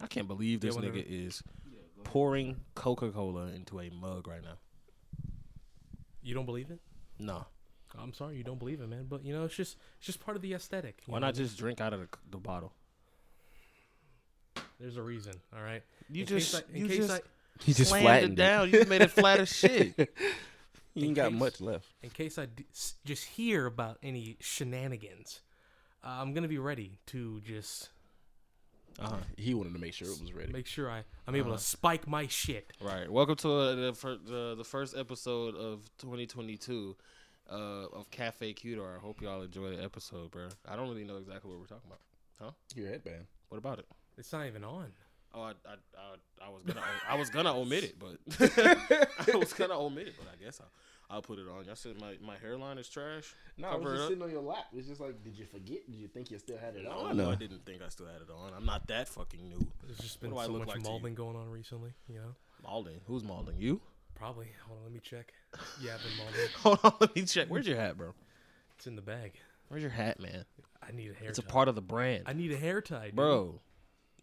I can't believe this Yeah, nigga is pouring Coca Cola into a mug right now. You don't believe it? No. I'm sorry, you don't believe it, man. But you know, it's just it's just part of the aesthetic. Why know? not just drink out of the, the bottle? There's a reason. All right. You In case just I- in you case just I- He just slammed flattened it down. You just made it flat as shit. You ain't got case- much left. in case I d- s- just hear about any shenanigans, uh, I'm gonna be ready to just Uh-huh. He wanted to make sure it was ready. make sure I I'm able Uh-huh. to spike my shit. Right. Welcome to uh, the, fir- the the first episode of 2022 uh, of Cafe Cutar. I hope y'all enjoy the episode, bro. I don't really know exactly what we're talking about. Huh? Your headband. What about it? It's not even on. Oh, I, I, I, I was gonna I was gonna omit it, but I was gonna omit it, but I guess I'll, I'll put it on. Y'all said my, my hairline is trash. No, Cover it sitting on your lap. It's just like, did you forget? Did you think you still had it No, no, I didn't think I still had it on. I'm not that fucking new. There's just been do I so much like to molding going on recently. You know, Malding. Who's malding? You? probably. Hold on, let me check. Yeah, I've been molding. Hold on, let me check. Where's your hat, bro? It's in the bag. Where's your hat, man? I need a hair. Tie. It's a part of the brand, I need a hair tie, dude. bro.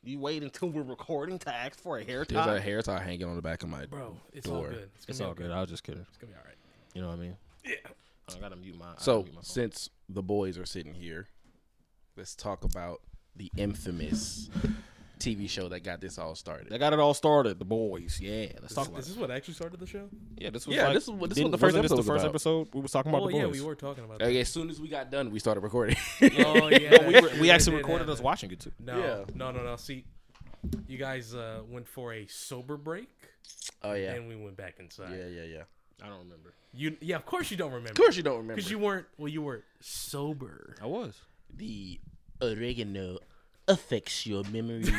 You wait until we're recording to ask for a hair tie. There's a hair tie hanging on the back of my Bro, it's all door. good. It's, It's all be good. I was just kidding. It's gonna be all right. You know what I mean? Yeah. I gotta mute my. So mute my since the boys are sitting here, let's talk about the infamous TV show that got this all started. They got it all started. The boys. Yeah. Let's talk Is, about is this is what actually started the show? Yeah, this was Yeah, like, this is what- this is the first wasn't episode the first episode we was talking about Oh the yeah, we were talking about that. As soon as we got done, we started recording. Oh yeah, we, were- we actually did recorded have us watching it too. No, Yeah. no, no, no. See, you guys uh, went for a sober break, oh yeah, and we went back inside. yeah, yeah, yeah. I don't remember. You, yeah, of course you don't remember. Of course you don't remember. because you weren't. Well, you were sober. I was. the oregano affects your memory.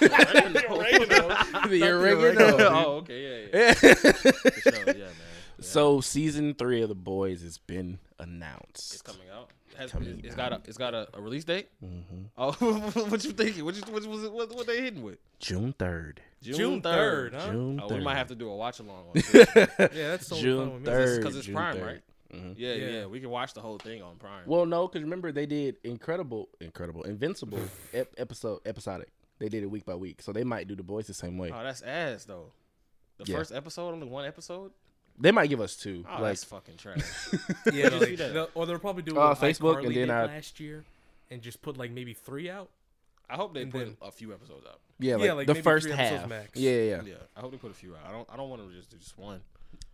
the the oregano. oh, okay, yeah, yeah. For sure, yeah, man. Yeah. So season three of the boys has been announced. it's coming out. It has, Coming it's, it's got a it's got a, a release date. hmm Oh, what you thinking? What you what was it? What, what they hitting with? June third. June third, huh? June Oh, third. we might have to do a watch along on this. Yeah, that's totally fine June third. because it's June Prime, 3rd. right? Mhm. Yeah, yeah, Yeah. We can watch the whole thing on Prime. Well, no, because remember they did incredible, incredible, invincible ep- episode episodic. They did it week by week, so they might do the boys the same way. oh, that's ass though. The Yeah. first episode, only one episode. They might give us two. Oh, like that's fucking trash. Yeah, like, they'll- or they'll probably do Uh, Facebook, iCarly and then did I- last year, and just put like maybe three out. I hope they And put then- a few episodes out. yeah, like, Yeah, like the maybe first three half. max. Yeah, yeah, yeah. Yeah, I hope they put a few out. I don't. I don't want to just do just one.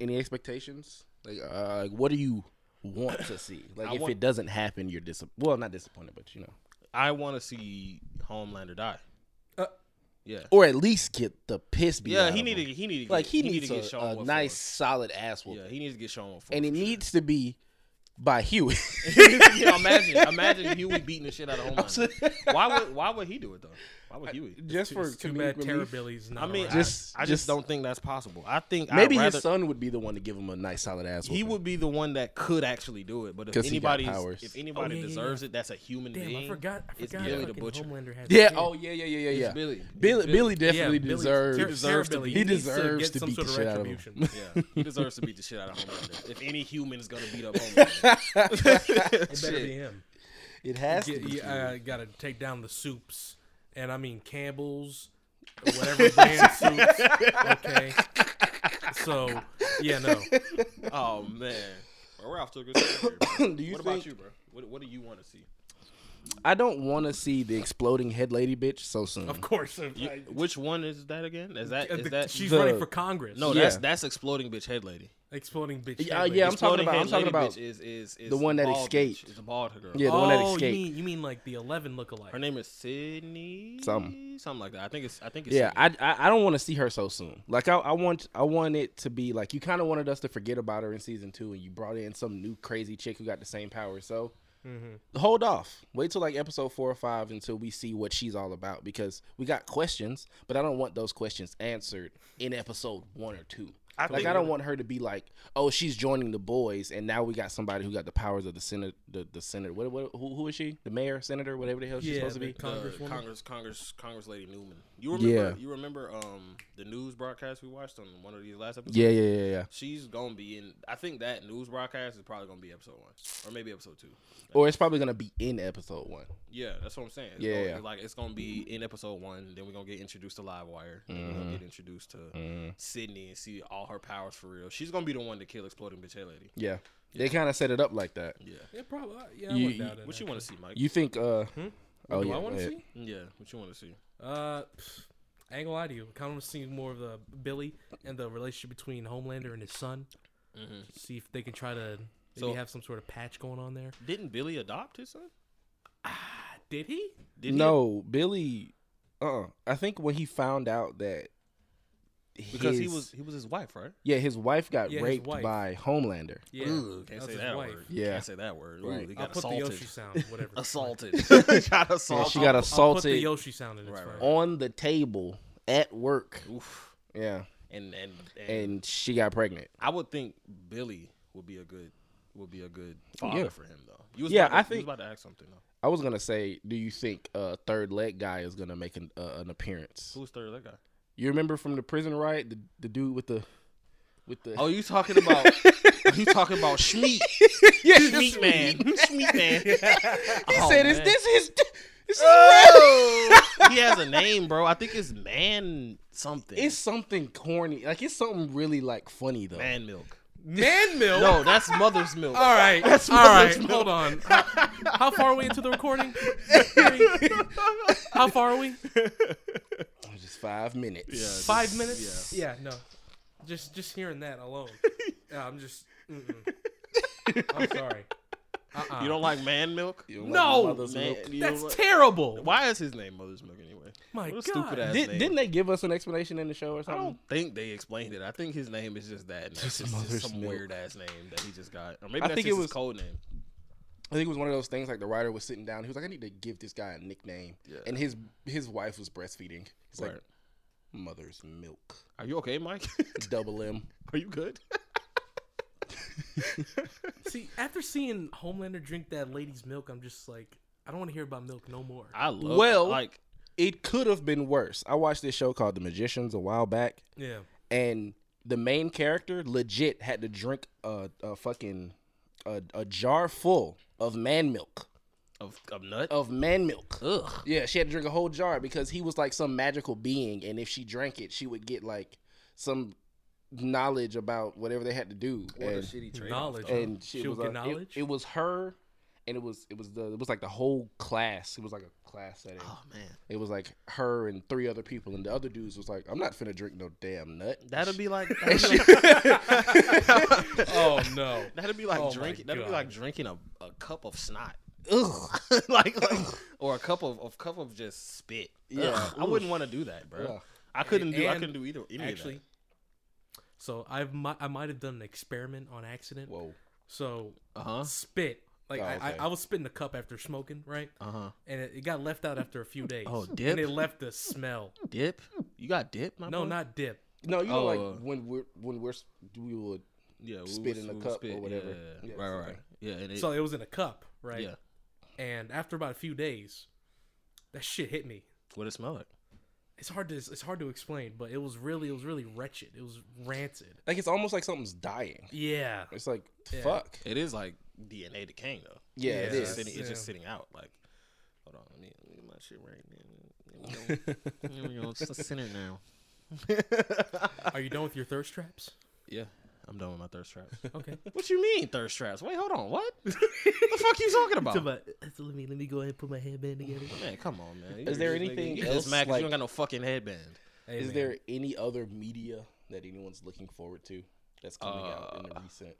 Any expectations? Like, uh, like, what do you want to see? Like, I if want- it doesn't happen, you're dis. Well, not disappointed, but you know, I want to see Homelander die. Uh, yeah. or at least get the piss beat. Yeah, out he of need to. him. He need to. like he, need needs to get a, a nice, solid ass whooping, Yeah, he needs to get for. and it sure. needs to be by Huey. yeah, imagine, imagine Huey beating the shit out of Homelander. why would Why would he do it though? Why would Huey? just Too, for it's too comedic bad Tara. Billy's not I mean, around. Just- I, I just- just don't think that's possible. I think Maybe rather, his son would be the one to give him a nice, solid ass. he would be the one that could actually do it. But if 'Cause he got anybody, if anybody Oh, yeah, yeah, deserves yeah. it, that's a human Damn, being. I forgot. I it's forgot. Billy the Butcher. Homelander has. Yeah. a. Oh yeah. Yeah. Yeah. Yeah. Yeah. Billy. Billy. It's Billy definitely Billy- deserves. Tara- deserves to be- he deserves to beat the shit out of him. Yeah, he deserves to beat the shit out of Homelander. If any human is gonna beat up Homelander, It better be him. It has to. Get, Be you, uh, got to take down the soups, and I mean Campbell's, whatever brand suits. Okay. So yeah, no. oh man, Bro, we're off to a good start. Here. Do you what think- about you, bro? What, what do you want to see? I don't want to see the exploding head lady bitch so soon. Of course. You- which one is that again? Is that uh, the- that she's the- running for Congress. no? Yeah. That's that's exploding bitch head lady. Exploding bitch. Yeah, head lady. yeah, I'm talking about- I'm talking about is, is, is the one that bald escaped. bitch. Is a bald girl. Yeah, the one that oh, escaped. You mean, you mean like the Eleven lookalike? Her name is Sydney. Something. something like that. I think it's. I think it's. Yeah, Sydney. I, I I don't want to see her so soon. Like I, I want I want it to be like you kind of wanted us to forget about her in season two, and you brought in some new crazy chick who got the same power. So Mm-hmm. hold off, wait till like episode four or five until we see what she's all about because we got questions, but I don't want those questions answered in episode one or two. I Like think I don't want her to be like, oh, she's joining the boys, and now we got somebody who got the powers of the senate, the the senator. What, what who, who is she? The mayor, senator, whatever the hell she's Yeah, supposed to be. con- the Congresswoman? Uh, Congress, Congress, Congress lady Neuman. You remember? Yeah. You remember um the news broadcast we watched on one of these last episodes? yeah, yeah, yeah, yeah. She's gonna be in. I think that news broadcast is probably gonna be episode one or maybe episode two. Or it's probably gonna be in episode one. Yeah, that's what I'm saying. It's Yeah, gonna- yeah. like it's gonna be in episode one. Then we're gonna get introduced to Livewire. Then we're Mm-hmm. gonna get introduced to Sydney and see all her powers for real. She's gonna be the one to kill exploding bitch head lady. Yeah, they kind of set it up like that. Yeah. Yeah, probably. Yeah, I You- wouldn't doubt it. What you want to see, Mike? You think? uh Oh Hmm? Do yeah, I want to see? yeah. What you want to see? Uh, pff, I ain't gonna lie to you. Kind of seeing more of the Billy and the relationship between Homelander and his son. Mhm. See if they can try to maybe So- have some sort of patch going on there. Didn't Billy adopt his son? Did he? Did he? no, Billy. Uh, uh I think when he found out that because he was he was his wife, right? yeah, his wife got Yeah, raped wife. by Homelander. Yeah, Ooh, can't say that wife. word. Yeah. can't say that word. Ooh, Right. he I'll got put assaulted. the Yoshi sound, whatever. assaulted. got assaulted. she got I'll- I'll put the assaulted Yoshi sound in. It's Right, right. on the table at work. Oof. Yeah, And and and, and she got pregnant. I would think Billy would be a good would be a good father Yeah. for him though. You was Yeah, about to, I you was think- about to ask something though. I was gonna say, do you think uh, third leg guy is gonna make an uh, an appearance? Who's third leg guy? You remember from the prison riot, the, the dude with the with the Oh, you talking about oh, you talking about Schmeat? yeah, Schmeat man. Schmeat man. He Oh, said, "Is this his? This is Oh, he has a name, bro. I think it's man something. It's something corny. Like it's something really like funny though. man milk. Man milk. No, that's mother's milk. All right. That's All right. mother's milk. Hold on. How, how far are we into the recording? how far are we? Oh, just five minutes. Yeah. Five minutes? Yeah. no. Just just hearing that alone. Yeah, I'm just. Mm-mm. I'm sorry. Uh-uh. You don't like man milk? You don't No, like Man, milk? you That's like- terrible. Why is his name Mother's Milk anyway? My What a God. stupid ass Did, name. didn't they give us an explanation in the show or something? I don't think they explained it. I think his name is just that. And that's Just just, some weird ass name that he just got. Or maybe I that's think just it his was- code name. I think it was one of those things like the writer was sitting down. He was like, "I need to give this guy a nickname," Yeah. and his his wife was breastfeeding. He's Right. like, "Mother's milk, Are you okay, Mike? double M." Are you good? See, after seeing Homelander drink that lady's milk, I'm just like, I don't want to hear about milk no more. I love. Well- like It could have been worse. I watched this show called The Magicians a while back, Yeah. and the main character legit had to drink a, a fucking a, a jar full of man milk of, of nut. of man milk. Ugh. Yeah, she had to drink a whole jar because he was like some magical being, and if she drank it, she would get like some knowledge about whatever they had to do. What a and shitty trade. Knowledge. and She she would was get uh, it- knowledge? It, was her, and it was it was the it was like the whole class. It was like a class setting. Oh man, It was like her and three other people, and the other dudes was like, "I'm not finna drink no damn nut." that'd be like. That'd be like, Oh no. that'd be like Oh, drinking. That'd be like drinking a, a cup of snot. Ugh. like, like or a cup of a cup of just spit. Yeah. Ugh, I wouldn't want to do that, bro. Yeah. I couldn't do. I couldn't do either. Any Actually, so I've I might have done an experiment on accident. Whoa. So uh huh. spit. Like Oh, I, okay. I, I was spitting a cup after smoking, right? Uh huh. And it, it got left out after a few days. Oh, dip. And it left a smell. Dip. You got dip? My No, boy? not dip. No, you know, Oh, like uh, when we're when we're we would Yeah, we spit was- in a cup was or whatever. Yeah, Yeah, right, right, right. Yeah, and it, So it was in a cup, right? yeah. And after about a few days, that shit hit me. What it smell like? It's hard to it's hard to explain, but it was really it was really wretched. It was rancid. like it's almost like something's dying. Yeah. It's like Yeah. fuck. It is like DNA decaying though. Yeah, Yeah, it It's, is. just sitting, it's just sitting out. Like, hold on, let me, let me get my shit right. There we go. There we go. It's the center now. Are you done with your thirst traps? Yeah, I'm done with my thirst traps. Okay. what you mean thirst traps? Wait, hold on. What? the fuck you talking about? let me let me go ahead and put my headband together. Man, come on, man. You Is there just anything making- you just else, mad 'cause like- you don't got no fucking headband? Hey, Is man. there any other media that anyone's looking forward to that's coming out in the Uh, recent?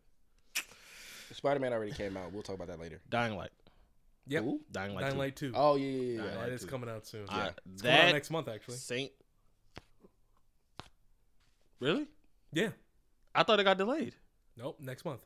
Spider Man already came out. We'll talk about that later. Dying Light. Yep. Who? Dying Light. Dying 2. Light Two. Oh yeah, yeah, yeah. Dying yeah. Light that is 2. coming out soon. Uh, Coming out that next month actually. Saint. Really? Yeah. I thought it got delayed. Nope. Next month.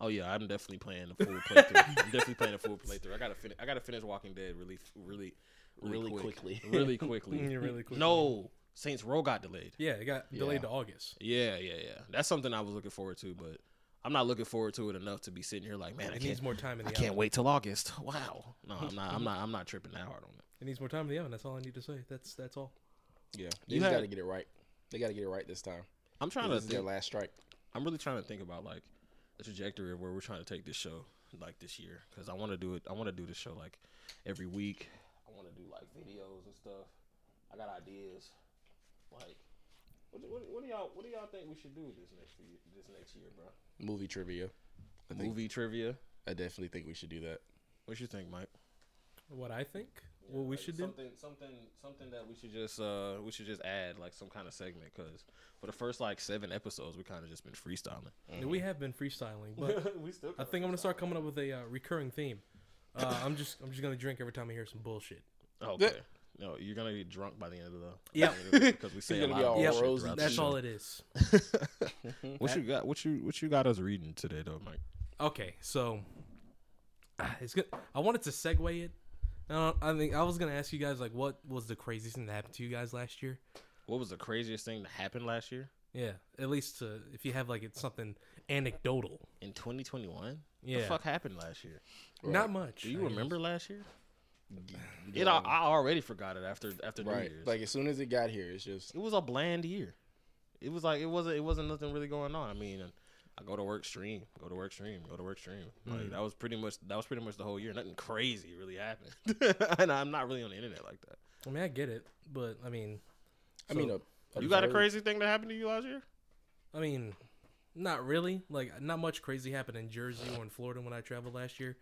Oh yeah, I'm definitely playing the full playthrough. I'm definitely playing a full playthrough. I gotta finish. I gotta finish Walking Dead really, really, Really quick. quickly. really quickly. Yeah, really quickly. No, Saints Row got delayed. Yeah, it got delayed Yeah. to August. Yeah, yeah, yeah. That's something I was looking forward to, but I'm not looking forward to it enough to be sitting here like, man, I It can't. needs more time in I the can't oven. wait till August. Wow. No, I'm not. I'm not. I'm not tripping that hard on it. It needs more time in the oven. That's all I need to say. That's that's all. Yeah, they You just had- got to get it right. They got to get it right this time. I'm trying This to is their think. last strike. I'm really trying to think about like the trajectory of where we're trying to take this show like this year because I want to do it. I want to do the show like every week. I want to do like videos and stuff. I got ideas. Like, what, what, what do y'all what do y'all think we should do this next year, this next year, bro? Movie trivia. I think Movie trivia. I definitely think we should do that. What you think, Mike? What I think, what we Like, should do. something something something that we should just uh we should just add like some kind of segment because for the first like seven episodes we kind of just been freestyling. Yeah, We have been freestyling, but we still. I think I'm gonna start coming up with a uh, recurring theme. Uh, I'm just I'm just gonna drink every time I hear some bullshit. Okay. No, you're gonna be drunk by the end of the. yeah Because we say a gonna lot be of all bullshit rosy. throughout That's all it is. What you got? What you what you got us reading today, though, Mike? Okay, so ah, it's good. I wanted to segue it. Uh, I think I was gonna ask you guys like, what was the craziest thing that happened to you guys last year? What was the craziest thing that happened last year Yeah, at least uh, if you have like it's something anecdotal. in 2021? Yeah. The fuck happened last year? Not much. Do you I guess. remember last year? It, I, I already forgot it after after New Year's. Like as soon as it got here, it's just it was a bland year. It was like it wasn't it wasn't nothing really going on. I mean, I go to work, stream, go to work, stream, go to work, stream. Like mm. that was pretty much that was pretty much the whole year. Nothing crazy really happened, and I'm not really on the internet like that. I mean, I get it, but I mean, I mean, so- a, a You got a crazy thing that happened to you last year? I mean, not really. Like, not much crazy happened in Jersey or in Florida when I traveled last year.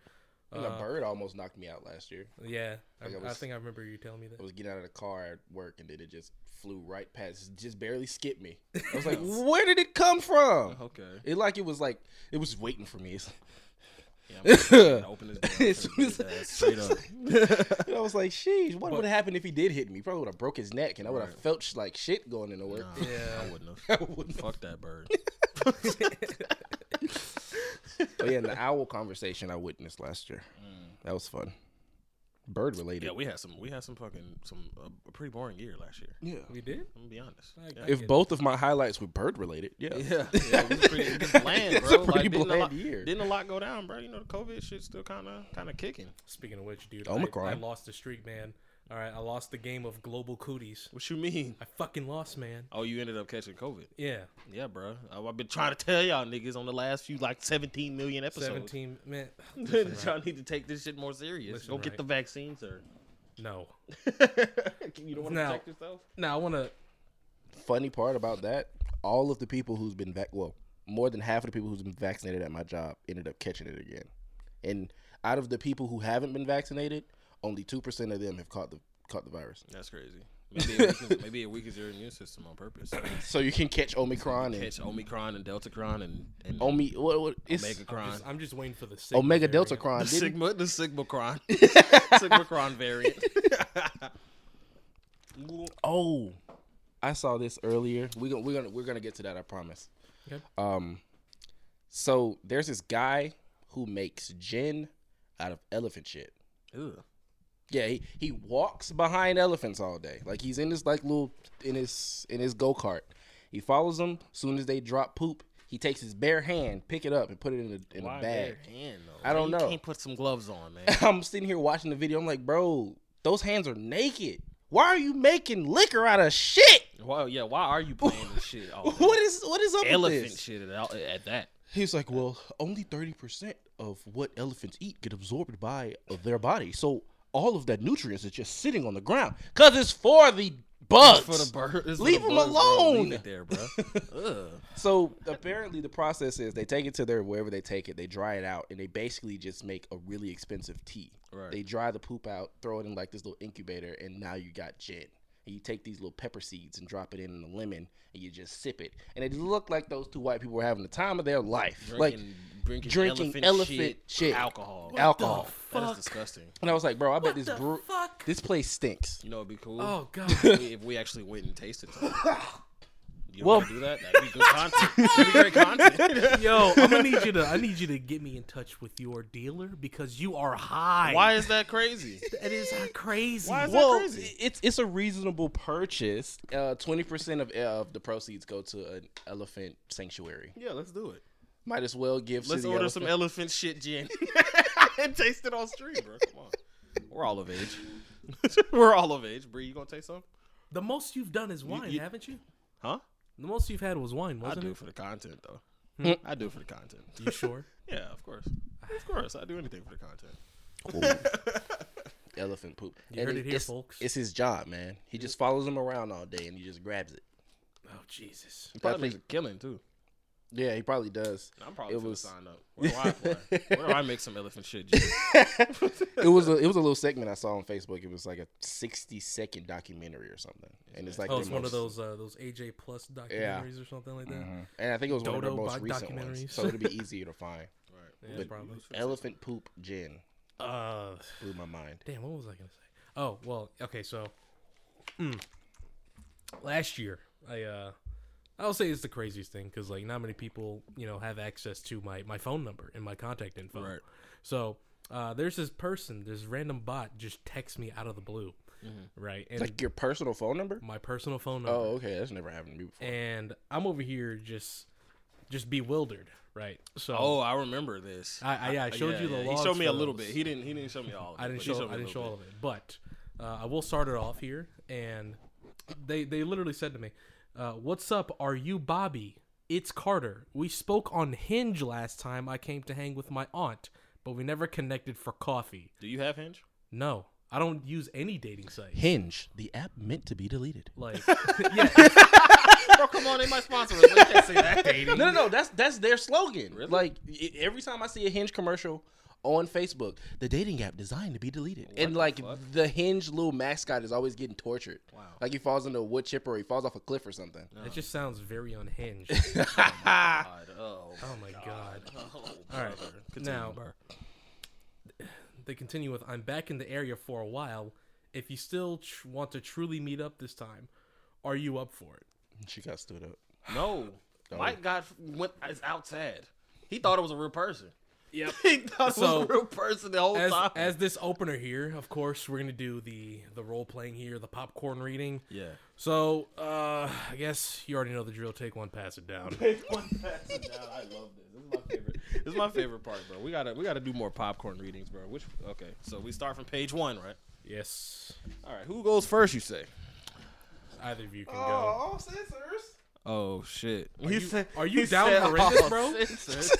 I mean, Uh, a bird almost knocked me out last year. Yeah, I, Like, I I was- think I remember you telling me that. I was getting out of the car at work and then it just flew right past, just barely skipped me. I was like, where did it come from? Okay. It like it was like it was waiting for me. It's- Yeah, I'm gonna open this door. As soon as- Yeah, straight up. I was like, sheesh, what would have happened if he did hit me? He probably would have broke his neck and I would have Right. felt sh- like shit going into work. Nah, Yeah. I wouldn't have. I wouldn't have. Fuck that bird. But yeah, in the owl conversation I witnessed last year, that was fun. Bird related. Yeah, we had some. We had some fucking some uh, a pretty boring year last year. yeah. We did. I'm gonna be honest. Yeah. If get it. both of my highlights were bird related, yeah. Yeah, yeah, it was pretty it was bland, bro. a pretty like, didn't, a bland lot, year. didn't a lot go down, bro? You know, the COVID shit still kind of kind of kicking. Speaking of which, dude, I, Omicron. I lost the streak, man. All right, I lost the game of global cooties. What you mean? I fucking lost, man. Oh, you ended up catching COVID. Yeah, Yeah, bro. I, I've been trying to tell y'all niggas on the last few like 17 million episodes. seventeen. Man, that listen, y'all right. need to take this shit more serious. Listen, Go get the vaccine, sir. no. you don't want to Now- protect yourself? Now I want to. Funny part about that, all of the people who's been vac well, more than half of the people who's been vaccinated at my job ended up catching it again. And out of the people who haven't been vaccinated, only two percent of them have caught the caught the virus. That's crazy. Maybe it weakens, maybe it weakens your immune system on purpose. So you can catch Omicron and Catch Omicron and Deltacron and, and Omi what, what it's Omega I'm just, I'm just waiting for the Sigma Omega variant. Delta Cron. The Didn't, Sigma, the Sigma Cron, Sigma Cron variant. oh, I saw this earlier. We gonna we're gonna we're gonna get to that. I promise. Okay. Um, so there's this guy who makes gin out of elephant shit. Ugh. Yeah, he, he walks behind elephants all day. Like he's in this like little in his in his go kart. He follows them. As soon as they drop poop, he takes his bare hand, pick it up, and put it in a in Why a bag. bare hand, though? I don't You know. Can't put some gloves on, man. I'm sitting here watching the video. I'm like, bro, those hands are naked. Why are you making liquor out of shit? Well, Yeah. Why are you playing this shit? All? What is what is up with elephant this? shit at, at that? He's like, well, only thirty percent of what elephants eat get absorbed by their body. So all of that nutrients is just sitting on the ground because it's for the bugs. For the bird, it's for Leave the 'em bugs, bro. alone. Leave it there, bro. So apparently, the process is they take it to their wherever they take it, they dry it out, and they basically just make a really expensive tea. Right. They dry the poop out, throw it in like this little incubator, and now you got gin. And you take these little pepper seeds and drop it in the lemon, and you just sip it. And it looked like those two white people were having the time of their life. like, Drinking, drinking, drinking elephant, elephant shit, shit. alcohol. alcohol. That is disgusting. And I was like, bro, I bet this the brew- this place stinks. You know, it'd be cool. Oh god. if, we, if we actually went and tasted something. You Well- want to do that? That'd be good content. That'd be great content. Yo, I'm gonna need you to. I need you to get me in touch with your dealer because you are high. Why is that crazy? That is crazy. Why is that crazy? it's it's a reasonable purchase. Uh, Twenty percent of uh, of the proceeds go to an elephant sanctuary. Yeah, let's do it. Might as well give. Let's to the order elephant. some elephant shit gin and taste it on stream, bro. Come on. We're all of age. We're all of age. Bree, you gonna taste some? The most you've done is wine, you- haven't you? Huh? The most you've had was wine, I wasn't do it? it for the content though. Hmm. I do it for the content. You sure? Yeah, of course. Of course, I do anything for the content. Ooh. elephant poop. You heard it here, it's, folks. It's his job, man. He just follows him around all day and he just grabs it. oh Jesus! He probably makes think- a killing too. Yeah, he probably does. I'm probably It gonna was- sign up. Where do, I, where, where do I make some elephant shit? It was a it was a little segment I saw on Facebook. It was like a sixty second documentary or something, and it's like Oh, their it's one of those uh, those AJ Plus documentaries or something like that. Mhm. And I think it was one of Dodo their most recent ones, documentaries. so it'd be easier to find. Right. Yeah, But probably. elephant poop gin Uh, blew my mind. damn, what was I gonna say? Oh, well, okay, so mm, last year I uh I'll say it's the craziest thing because like not many people you know have access to my my phone number and my contact info. Right. So uh, there's this person, this random bot just texts me out of the blue, right? And Like your personal phone number? my personal phone number. Oh, okay, that's never happened to me before. and I'm over here just just bewildered, right? So Oh, I remember this. I, I, yeah, I showed you the He logs showed me a little those. bit. He didn't. He didn't show me all. Of it, I didn't show I didn't show all of it, but uh, I will start it off here. And they they literally said to me, uh, "What's up? Are you Bobby? It's Carter. We spoke on Hinge last time I came to hang with my aunt, but we never connected for coffee. Do you have Hinge? No, I don't use any dating site. Hinge, the app meant to be deleted. Like, yeah, Bro, come on, they might sponsor us. We can't say that. dating. No, no, no. That's that's their slogan. Really? Like i every time I see a Hinge commercial on Facebook, the dating app designed to be deleted, and the like fuck? the Hinge little mascot is always getting tortured. Wow. Like he falls into a wood chipper or he falls off a cliff or something. It just sounds very unhinged. Oh god, oh, Oh my god. oh, All right. brother. Continue, Now- bro. They continue with, "I'm back in the area for a while. If you still tr- want to truly meet up this time, are you up for it?" She got stood up. No, oh. Mike got went is outside. He thought it was a real person. Yep. He thought it So, was a real person the whole As time. as this opener here, of course, we're gonna do the the role playing here, the popcorn reading. yeah. So uh, I guess you already know the drill. Take one, pass it down. Take one pass it down. I love this. This is my favorite. This is my favorite part, bro. We gotta we gotta do more popcorn readings, bro. Which okay, so we start from page one, right? yes, All right, who goes first? You say? either of you can go. all censors. Oh shit! Are you, are you down horrendous, bro? Censors.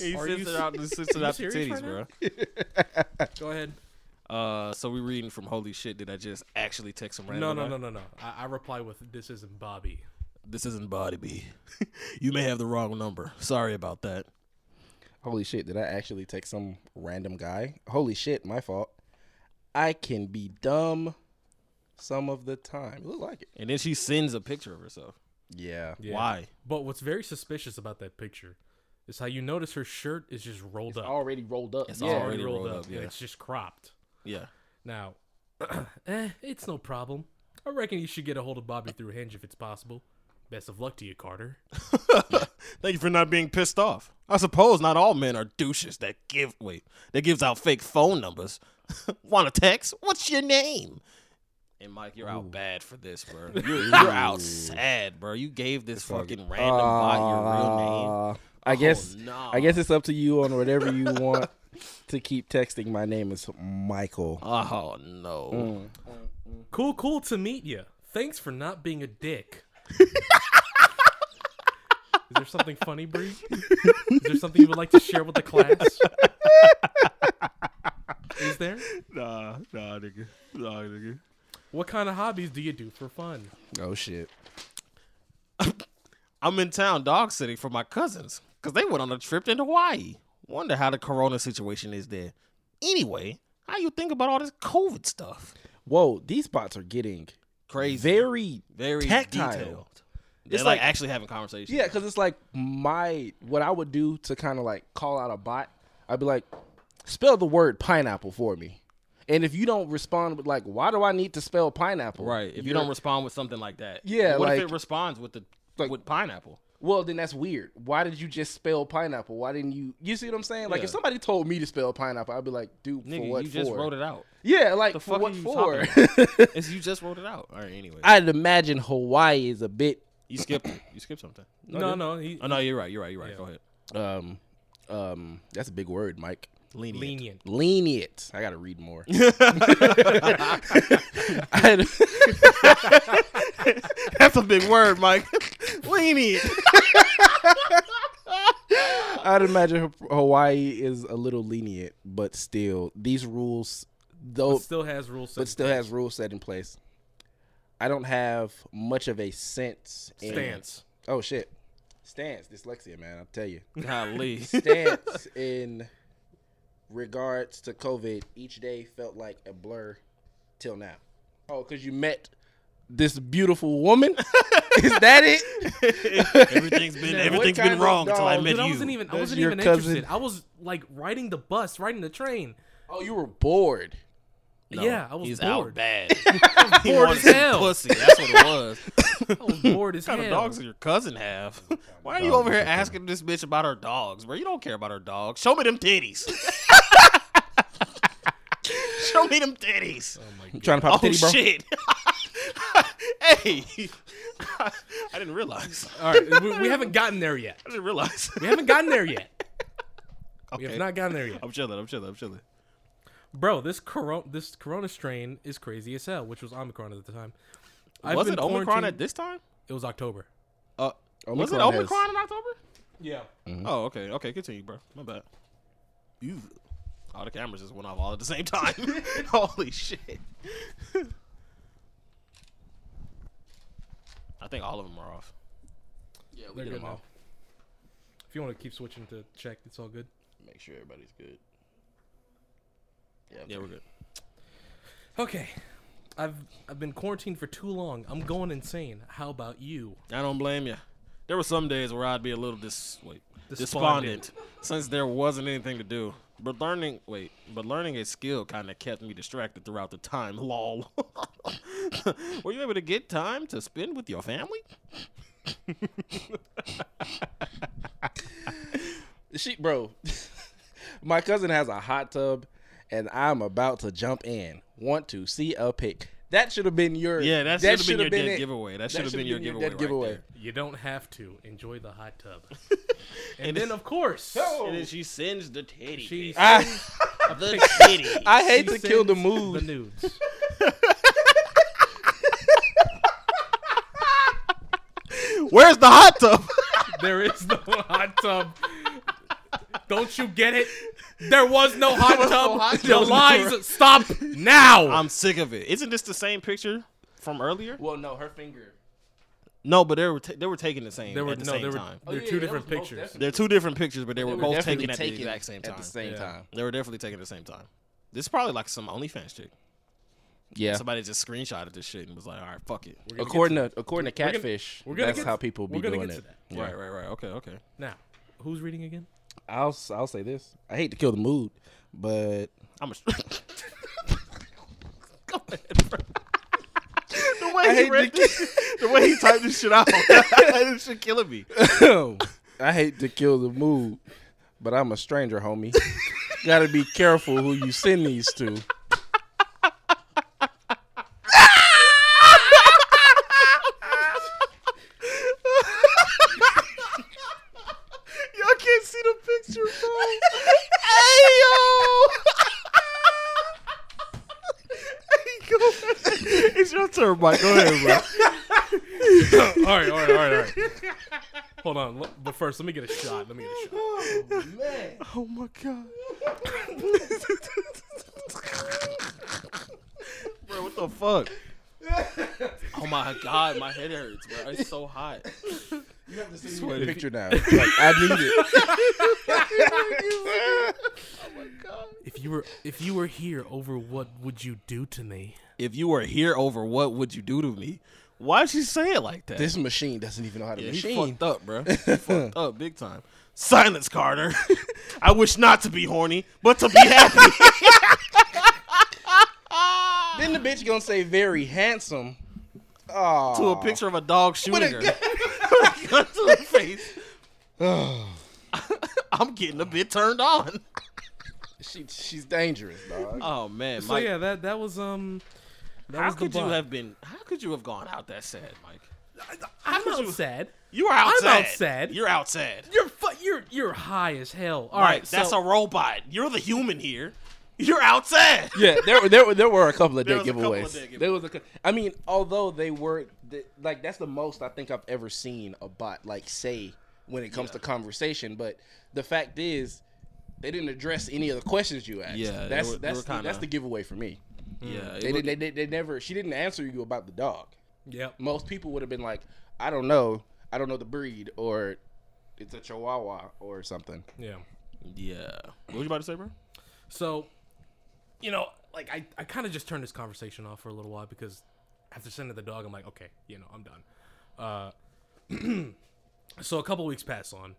He Are you censored out the censored out the serious titties, right bro. Go ahead. Uh, so we reading from holy shit. Did I just actually text some No, random? no, guy? no, no, no. I, I reply with, "This isn't Bobby." This isn't Body B. you may have the wrong number. Sorry about that. Holy shit! Did I actually text some random guy? Holy shit! My fault. I can be dumb some of the time. It look like it. And then she sends a picture of herself. Yeah. Yeah. Why? But what's very suspicious about that picture is how you notice her shirt is just rolled up. Already rolled up. It's yeah. already rolled up, yeah. and it's just cropped. Yeah. Now, eh, it's no problem. I reckon you should get a hold of Bobby through Hinge if it's possible. Best of luck to you, Carter. Thank you for not being pissed off. I suppose not all men are douches that give wait that gives out fake phone numbers. Want to text? What's your name? And Mike, you're out bad for this, bro. You're, you're out sad, bro. You gave this fucking random bot your real name. Uh, I guess. no. I guess it's up to you on whatever you want to keep texting. My name is Michael. Oh no. Cool, cool to meet you. Thanks for not being a dick. Is there something funny, Bree? Is there something you would like to share with the class? Is there? Nah, nah, nigga. Nah, nigga. What kind of hobbies do you do for fun? Oh shit. I'm in town dog sitting for my cousins because they went on a trip into Hawaii. Wonder how the corona situation is there. Anyway, how you think about all this COVID stuff? Whoa, these bots are getting Crazy. very very tactile. detailed. They're It's like, like- actually having conversations. Yeah, because it's like my what I would do to kind of like call out a bot. I'd be like, spell the word pineapple for me, And if you don't respond with like, why do I need to spell pineapple? Right. If you You're- don't respond with something like that. Yeah, What if it responds with the Like- with pineapple? well, then that's weird. Why did you just spell pineapple? Why didn't you? You see what I'm saying? Like Yeah. if somebody told me to spell pineapple, I'd be like, dude, for what you just for? wrote it out. Yeah, like The for fuck what are you for? talking It's you just wrote it out. All right. Anyway, I'd imagine Hawaii is a bit you skipped. You skipped something. No, no, he, Oh no, you're right. You're right. You're right. Yeah. Go ahead. um um that's a big word, Mike. Lenient. lenient. Lenient. I gotta read more. That's a big word, Mike. Lenient. I'd imagine Hawaii is a little lenient, but still these rules though But still has rules. but still has rules set in place. I don't have much of a sense in stance. Oh shit. Stance, dyslexia, man, I'll tell you. Golly. Stance in regards to COVID each day felt like a blur till now. Oh, because you met this beautiful woman? Is that it? everything's been Yeah, everything's what been wrong until I met Dude, I you. wasn't even. I wasn't your even cousin. interested. I was like riding the bus, riding the train. Oh, you were bored. No, yeah, I was he's bored. out bad. he bored as hell. Pussy. That's what it was. I was bored as what kind hell. of dogs does your cousin have? Why are you over here okay. asking this bitch about her dogs, bro? You don't care about her dogs. Show me them titties. Show me them titties. Oh my You god. trying to pop a Oh titty, bro? shit. hey, I didn't realize. All right, we, we haven't gotten there yet. I didn't realize. We haven't gotten there yet. We have not gotten there yet, I'm chilling. I'm chilling. I'm chilling. bro. This corona, this corona strain is crazy as hell, which was Omicron at the time. I've was been it Omicron at this time? It was October. Uh, was it Omicron has- in October? Yeah. Oh, okay. Okay, continue, bro. My bad. Ew. All the cameras just went off all at the same time. Holy shit. I think all of them are off. Yeah, They're get good them now. off. If you want to keep switching to check, it's all good. Make sure everybody's good. Yeah, Yeah, we're good. Okay. I've I've been quarantined for too long. I'm going insane. How about you? I don't blame you. There were some days where I'd be a little dis wait, Despondent. despondent since there wasn't anything to do. But learning wait, but learning a skill kind of kept me distracted throughout the time. Lol. were you able to get time to spend with your family? She, bro, my cousin has a hot tub, and I'm about to jump in. Want to see a pic? That should have been your. Yeah, that should have been shoulda your dead giveaway. That should have shoulda been your giveaway. dead right there. You don't have to enjoy the hot tub. and then of course, And then she sends the titty. she pic. I, the titty. I hate she to kill the mood. The nudes. Where's the hot tub? There is no hot tub. Don't you get it? There was no hot tub. hot the tub. lies stop now. I'm sick of it. Isn't this the same picture from earlier? well, no, her finger. No, but they were ta- they were taking the same they were at the no. same There were. time. They're Oh, yeah, two different that was most pictures. They're two different pictures, but they were They were both definitely taken at the taken exact same At time. the same Yeah. time. They were definitely taken at the same time. This is probably like some OnlyFans chick. Yeah. Somebody just screenshotted this shit and was like, "All right, fuck it." We're gonna According to according to we're gonna- catfish, we're gonna that's how people be we're gonna doing get it. that. Yeah. Right, right, right. Okay, okay. now. Who's reading again? I'll s- I'll say this. I hate to kill the mood, but I'm a. Go ahead, bro. The way I he hate read to this, the way he typed this shit out, this shit killing me. I hate to kill the mood, but I'm a stranger, homie. Got to be careful who you send these to. Y'all can't see the picture, bro. hey yo. hey, go ahead. It's your Mike. Go ahead, bro. all right, all right, all right, all right. Hold on, l- but first, let me get a shot. Let me get a shot. Oh, man. Oh my god. bro, what the fuck? Oh my god, my head hurts, bro. It's so hot. You have to see the picture now. Like, I need it. oh my god. If you were if you were here over what would you do to me? If you were here over what would you do to me? Why'd she say it like that? This machine doesn't even know how to Yeah, he machine. fucked up, bro. He fucked up big time. Silence, Carter. I wish not to be horny, but to be happy. then the bitch gonna say very handsome. Oh, to a picture of a dog shooting a her. gun- With a gun to the face. I'm getting a bit turned on. she she's dangerous, dog. Oh man, So Mike. yeah, that that was um. That how was the could you bot. have been? How could you have gone out that sad, Mike? I'm could not you- sad. You were out I'm sad. out sad. You're out sad. You're fu- you're you're high as hell. All Right, right, that's so, a robot. You're the human here. You're outside. yeah, there were there were there were a couple of There dead was a couple giveaways. There was a, cou- I mean, although they were like that's the most I think I've ever seen a bot like say when it comes Yeah. to conversation. But the fact is, they didn't address any of the questions you asked. Yeah, that's were- they that's were the, that's the giveaway for me. Yeah, They, looked- they, they, they never she didn't answer you about the dog. Yep. Most people would have been like, I don't know, I don't know the breed, or it's a Chihuahua or something. Yeah. yeah. What was you about to say, bro? So, you know, like I, I kind of just turned this conversation off for a little while because after sending the dog, I'm like, okay, you know, I'm done. Uh, so a couple weeks pass on,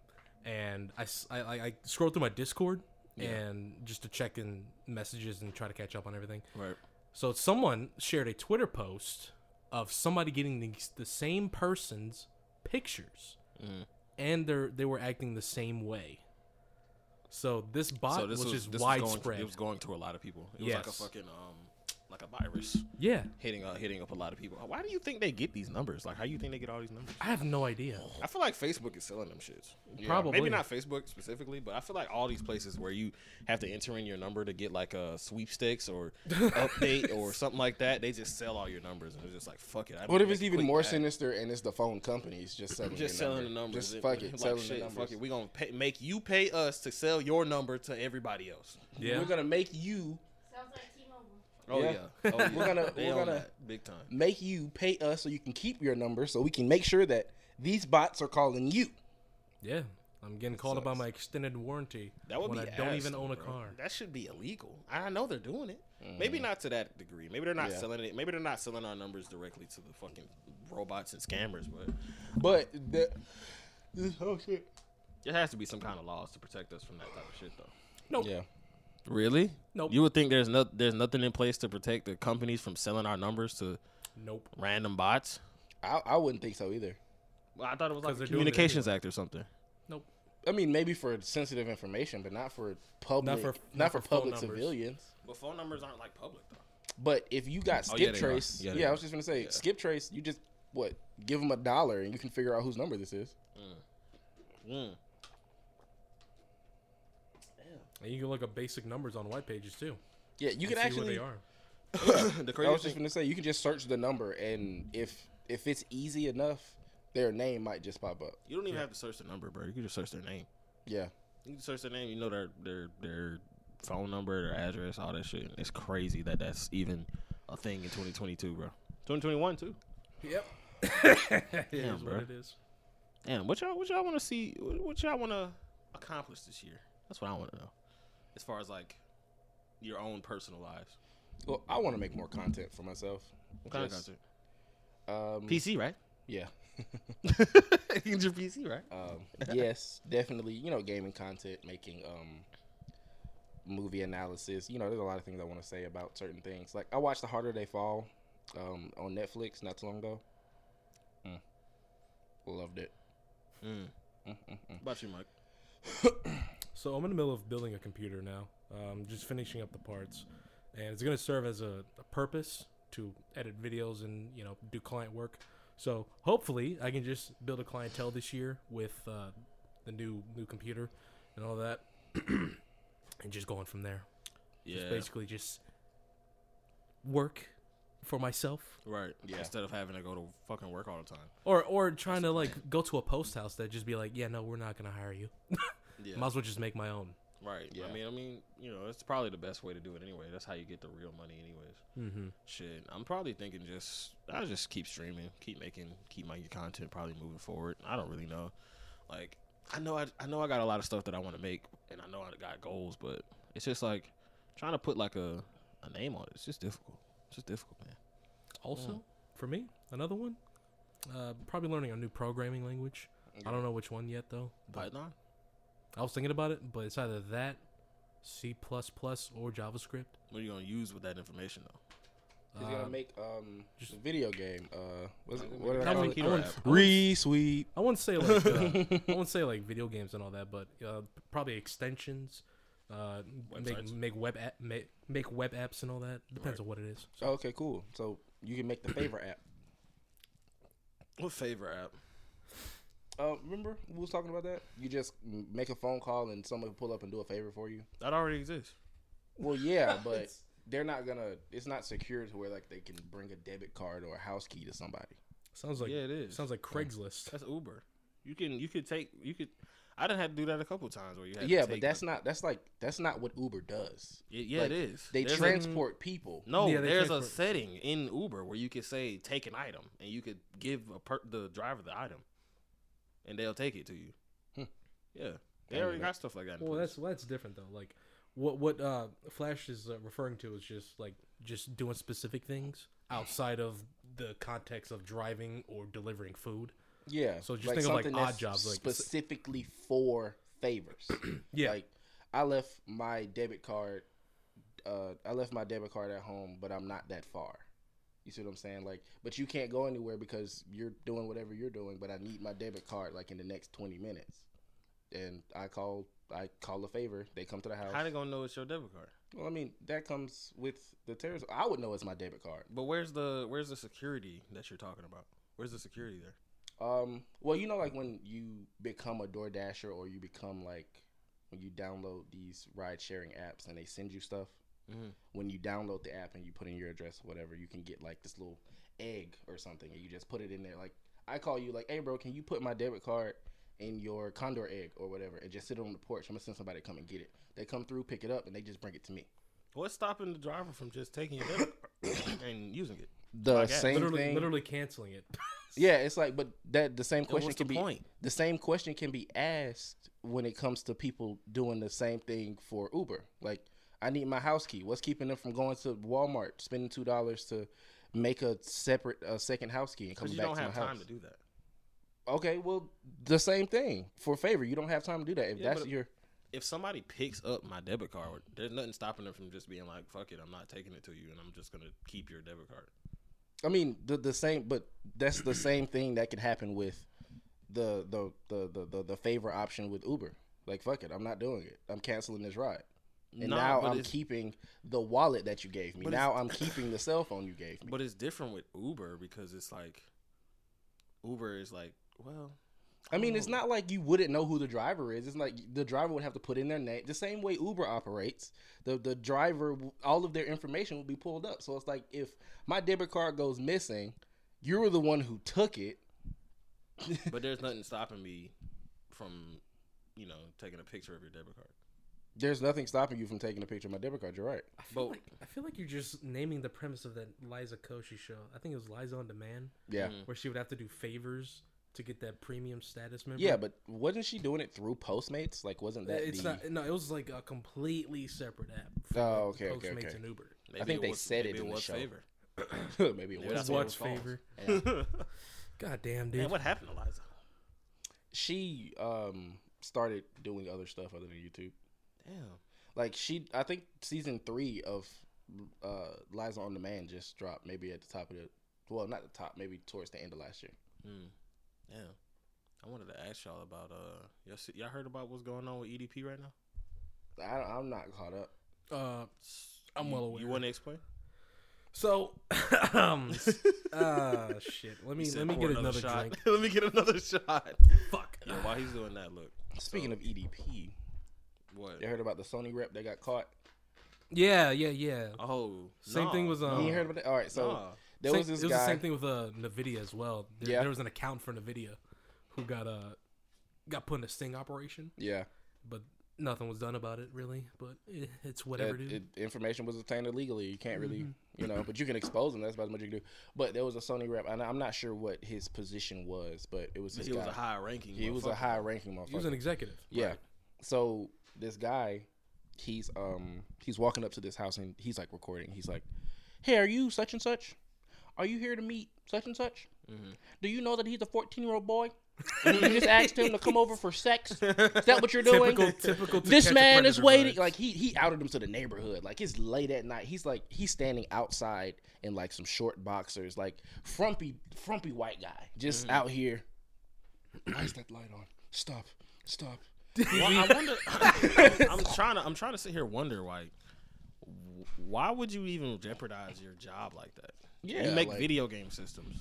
and I, I scroll through my Discord and just to check in messages and try to catch up on everything. Right. So someone shared a Twitter post of somebody getting the, the same person's pictures, Mm. and they they were acting the same way. So this bot so this was, was, just widespread. Going, it was going to a lot of people. It was like a fucking um, like a virus yeah, hitting uh, hitting up a lot of people. Why do you think they get these numbers? Like, how do you think they get all these numbers? I have no idea. I feel like Facebook is selling them shits. Probably. Maybe not Facebook specifically, but I feel like all these places where you have to enter in your number to get like a sweepstakes or update or something like that, they just sell all your numbers and it's just like fuck it. I What if it's even more buy. sinister and it's the phone companies just selling Just your selling the numbers. Just It- fuck it, like, selling shit, the numbers. Fuck it. We gonna pay, make you pay us to sell your number to everybody else. Yeah, We're gonna make you Sounds like T-Mobile. Oh Yeah. yeah. Oh, yeah. We're gonna- They we're gonna- big time. make you pay us so you can keep your number so we can make sure that these bots are calling you. yeah. I'm getting called about sucks. my extended warranty That would when be I don't even own a bro. car. That should be illegal. I know they're doing it. Maybe mm. not to that degree. Maybe they're not. Yeah. selling it. Maybe they're not selling our numbers directly to the fucking robots and scammers. But But the this whole shit. there has to be some kind of laws to protect us from that type of shit, though. Nope. Yeah. Really? Nope. You would think there's no there's nothing in place to protect the companies from selling our numbers to Nope. random bots. I, I wouldn't think so either. Well, I thought it was like a they're doing it Communications Act or something. Nope. I mean, maybe for sensitive information, but not for public, not for- for, not for phone public numbers. civilians. But phone numbers aren't like public though. But if you got Oh, skip yeah, trace, Yeah, yeah, I was just gonna say Yeah. skip trace. You just what give them a dollar and you can figure out whose number this is. Mm. And you can look up basic numbers on white pages too. Yeah, you and can see where actually. they are. the I crazy was just gonna say you can just search the number and if if it's easy enough, their name might just pop up. you don't even have to search the number, bro. You can just search their name. Yeah. You can search their name. You know their their their phone number, their address, all that shit. It's crazy that that's even a thing in 2022, bro. 2021 too. Yep. it Damn, bro. what it is. Damn, what y'all what y'all want to see? What, what y'all want to accomplish this year? That's what I want to know. As far as like your own personal lives. Well, I want to make more content for myself. What kind Just, of Um, content? PC, right? Yeah. It's your PC, right? Um, yes, definitely. You know, gaming content, making um, movie analysis. You know, there's a lot of things I want to say about certain things. Like I watched The Harder They Fall um, on Netflix not too long ago. Mm. Loved it. Mm. Mm, mm, mm. About you, Mike? So I'm in the middle of building a computer now. Um, just finishing up the parts, and it's gonna serve as a, a purpose to edit videos and you know do client work. So hopefully I can just build a clientele this year with uh, the new new computer and all that, and just going from there. Yeah, Just basically just work for myself, right. Yeah. Instead of having to go to fucking work all the time. or or trying to like go to a post house that just be like, yeah, no, we're not gonna hire you. Yeah. Might as well just make my own. Right. Yeah. I mean, I mean, you know, it's probably the best way to do it anyway. That's how you get the real money, anyways. Mm-hmm. Shit, I'm probably thinking just I'll just keep streaming, keep making, keep making content, probably moving forward. I don't really know. Like, I know I, I know I got a lot of stuff that I want to make, and I know I got goals, but it's just like trying to put like a a name on it. It's just difficult. It's just difficult, man. Also, for me, another one, uh, probably learning a new programming language. I don't know which one yet though. But Python. I was thinking about it, but it's either that, C or JavaScript. What are you gonna use with that information though? He's gonna Um, make um just- a video game. Uh, what's it, what did I I call wouldn't. I Hero wouldn't. I wouldn't- Re-sweep. I wouldn't say like uh, I wouldn't say like video games and all that, but uh, probably extensions. Uh, make Websites. make web app, make, make web apps and all that. Depends on what it is. Oh, okay, cool. So you can make the favor app. What favorite app? Uh, remember we was talking about that? You just make a phone call and someone will pull up and do a favor for you. That already exists. Well, yeah, but they're not gonna. It's not secure to where like they can bring a debit card or a house key to somebody. Sounds like yeah, it is. sounds like Craigslist. That's Uber. You can you could take you could. I didn't have to do that a couple times where you had Yeah, to but that's the- not. That's like that's not what Uber does. Yeah, yeah like, it is. They There's a- transport people. No, Yeah, they there's a setting in Uber where you could say take an item and you could give a per- the driver the item, and they'll take it to you. Hmm. Yeah, they already got stuff like that. In Well, place. that's well, that's different though. Like what what uh, Flash is uh, referring to is just like just doing specific things outside of the context of driving or delivering food. Yeah. So just think of, like, odd jobs, like- specifically for favors. Yeah. Like I left my debit card. Uh, I left my debit card at home, but I'm not that far. You see what I'm saying? Like, but you can't go anywhere because you're doing whatever you're doing. But I need my debit card like in the next 20 minutes, and I call. I call a favor. They come to the house. How they gonna know it's your debit card? well, I mean that comes with the terrorist. I would know it's my debit card. But where's the where's the security that you're talking about? Where's the security there? Um, well, you know, like when you become a Door Dasher or you become like when you download these ride sharing apps and they send you stuff. Mhm. When you download the app and you put in your address, or whatever, you can get like this little egg or something, and you just put it in there. Like I call you, like, hey, bro, can you put my debit card in your condor egg or whatever, and just sit it on the porch? I'm gonna send somebody to come and get it. They come through, pick it up, and they just bring it to me. What's stopping the driver from just taking your debit and using it? The Like same literally thing. literally canceling it. Yeah, it's like, but that the same question can the be point? the same question can be asked when it comes to people doing the same thing for Uber. Like, I need my house key. What's keeping them from going to Walmart, spending two dollars to make a separate, a second house key and Because coming you back don't to have my time house? to do that. Okay, well, the same thing for favor. You don't have time to do that. If Yeah, that's your, If somebody picks up my debit card, there's nothing stopping them from just being like, "Fuck it, I'm not taking it to you, and I'm just gonna keep your debit card." I mean, the the same, but that's the same thing that could happen with the the the the the, the favor option with Uber. Like, fuck it, I'm not doing it. I'm canceling this ride. And Nah, now I'm keeping the wallet that you gave me. Now I'm keeping the cell phone you gave me. But it's different with Uber because it's like Uber is like, well, I mean, it's oh. don't like you wouldn't know who the driver is. It's like the driver would have to put in their name. The same way Uber operates, the the driver, all of their information will be pulled up. So it's like if my debit card goes missing, you were the one who took it. but there's nothing stopping me from, you know, taking a picture of your debit card. There's nothing stopping you from taking a picture of my debit card. You're right. I feel But- like I feel like you're just naming the premise of that Liza Koshy show. I think it was Liza on Demand, Yeah. Mhm. where she would have to do favors to get that premium status member. Yeah, but wasn't she doing it through Postmates? Like, wasn't that it's the? not. No, it was like a completely separate app. from, Oh, like, okay, okay, Postmates okay. and Uber. Maybe think it they was- said it maybe in the was show. favor. maybe it Maybe was. that's what it What's was called. favor? Yeah. God damn, dude. Man, what happened, Eliza? She um started doing other stuff other than YouTube. Damn. Like she, I think season three of uh Liza on Demand just dropped. Maybe at the top of the, well, not the top. Maybe towards the end of last year. Mm. Damn. I wanted to ask y'all about uh, y'all, see, y'all heard about what's going on with EDP right now? I, I'm not caught up. Uh, I'm You- well aware. You want to explain? So, um, uh, shit. Let me let me pour get another shot. drink. Let me get another shot. Fuck. Yeah, while he's doing that, look. Speaking So- of EDP, What? you heard about the Sony rep that got caught? Yeah, yeah, yeah. Oh, Same nah, thing was, um, you heard about that? All right, so nah. there Same- was this it was guy. the same thing with uh, Nvidia as well. There, Yeah. there was an account for Nvidia who got uh got put in a sting operation, Yeah, but nothing was done about it really. But it, it's that whatever, dude. it, information was obtained illegally. You can't really, Mm-hmm. you know, but you can expose them. That's about as much you can do. But there was a Sony rep, and I'm not sure what his position was, but it was He guy. was a high ranking. he was a high ranking motherfucker. he was an executive. Yeah. Right. So this guy, he's um he's walking up to this house and he's like recording. He's like, "Hey, are you such and such? Are you here to meet such and such?" Do you know that he's a 14 year old boy? you just asked him to come over for sex. Is that what you're doing? Typical, typical. this man is waiting. Like he he outed him to the neighborhood. Like it's late at night. He's like he's standing outside in like some short boxers, like frumpy frumpy white guy, just out here. Why is that light on? Stop! Stop! Well, I wonder. I'm trying to. I'm trying to sit here wonder like, why would you even jeopardize your job like that? Yeah, you make like- video game systems.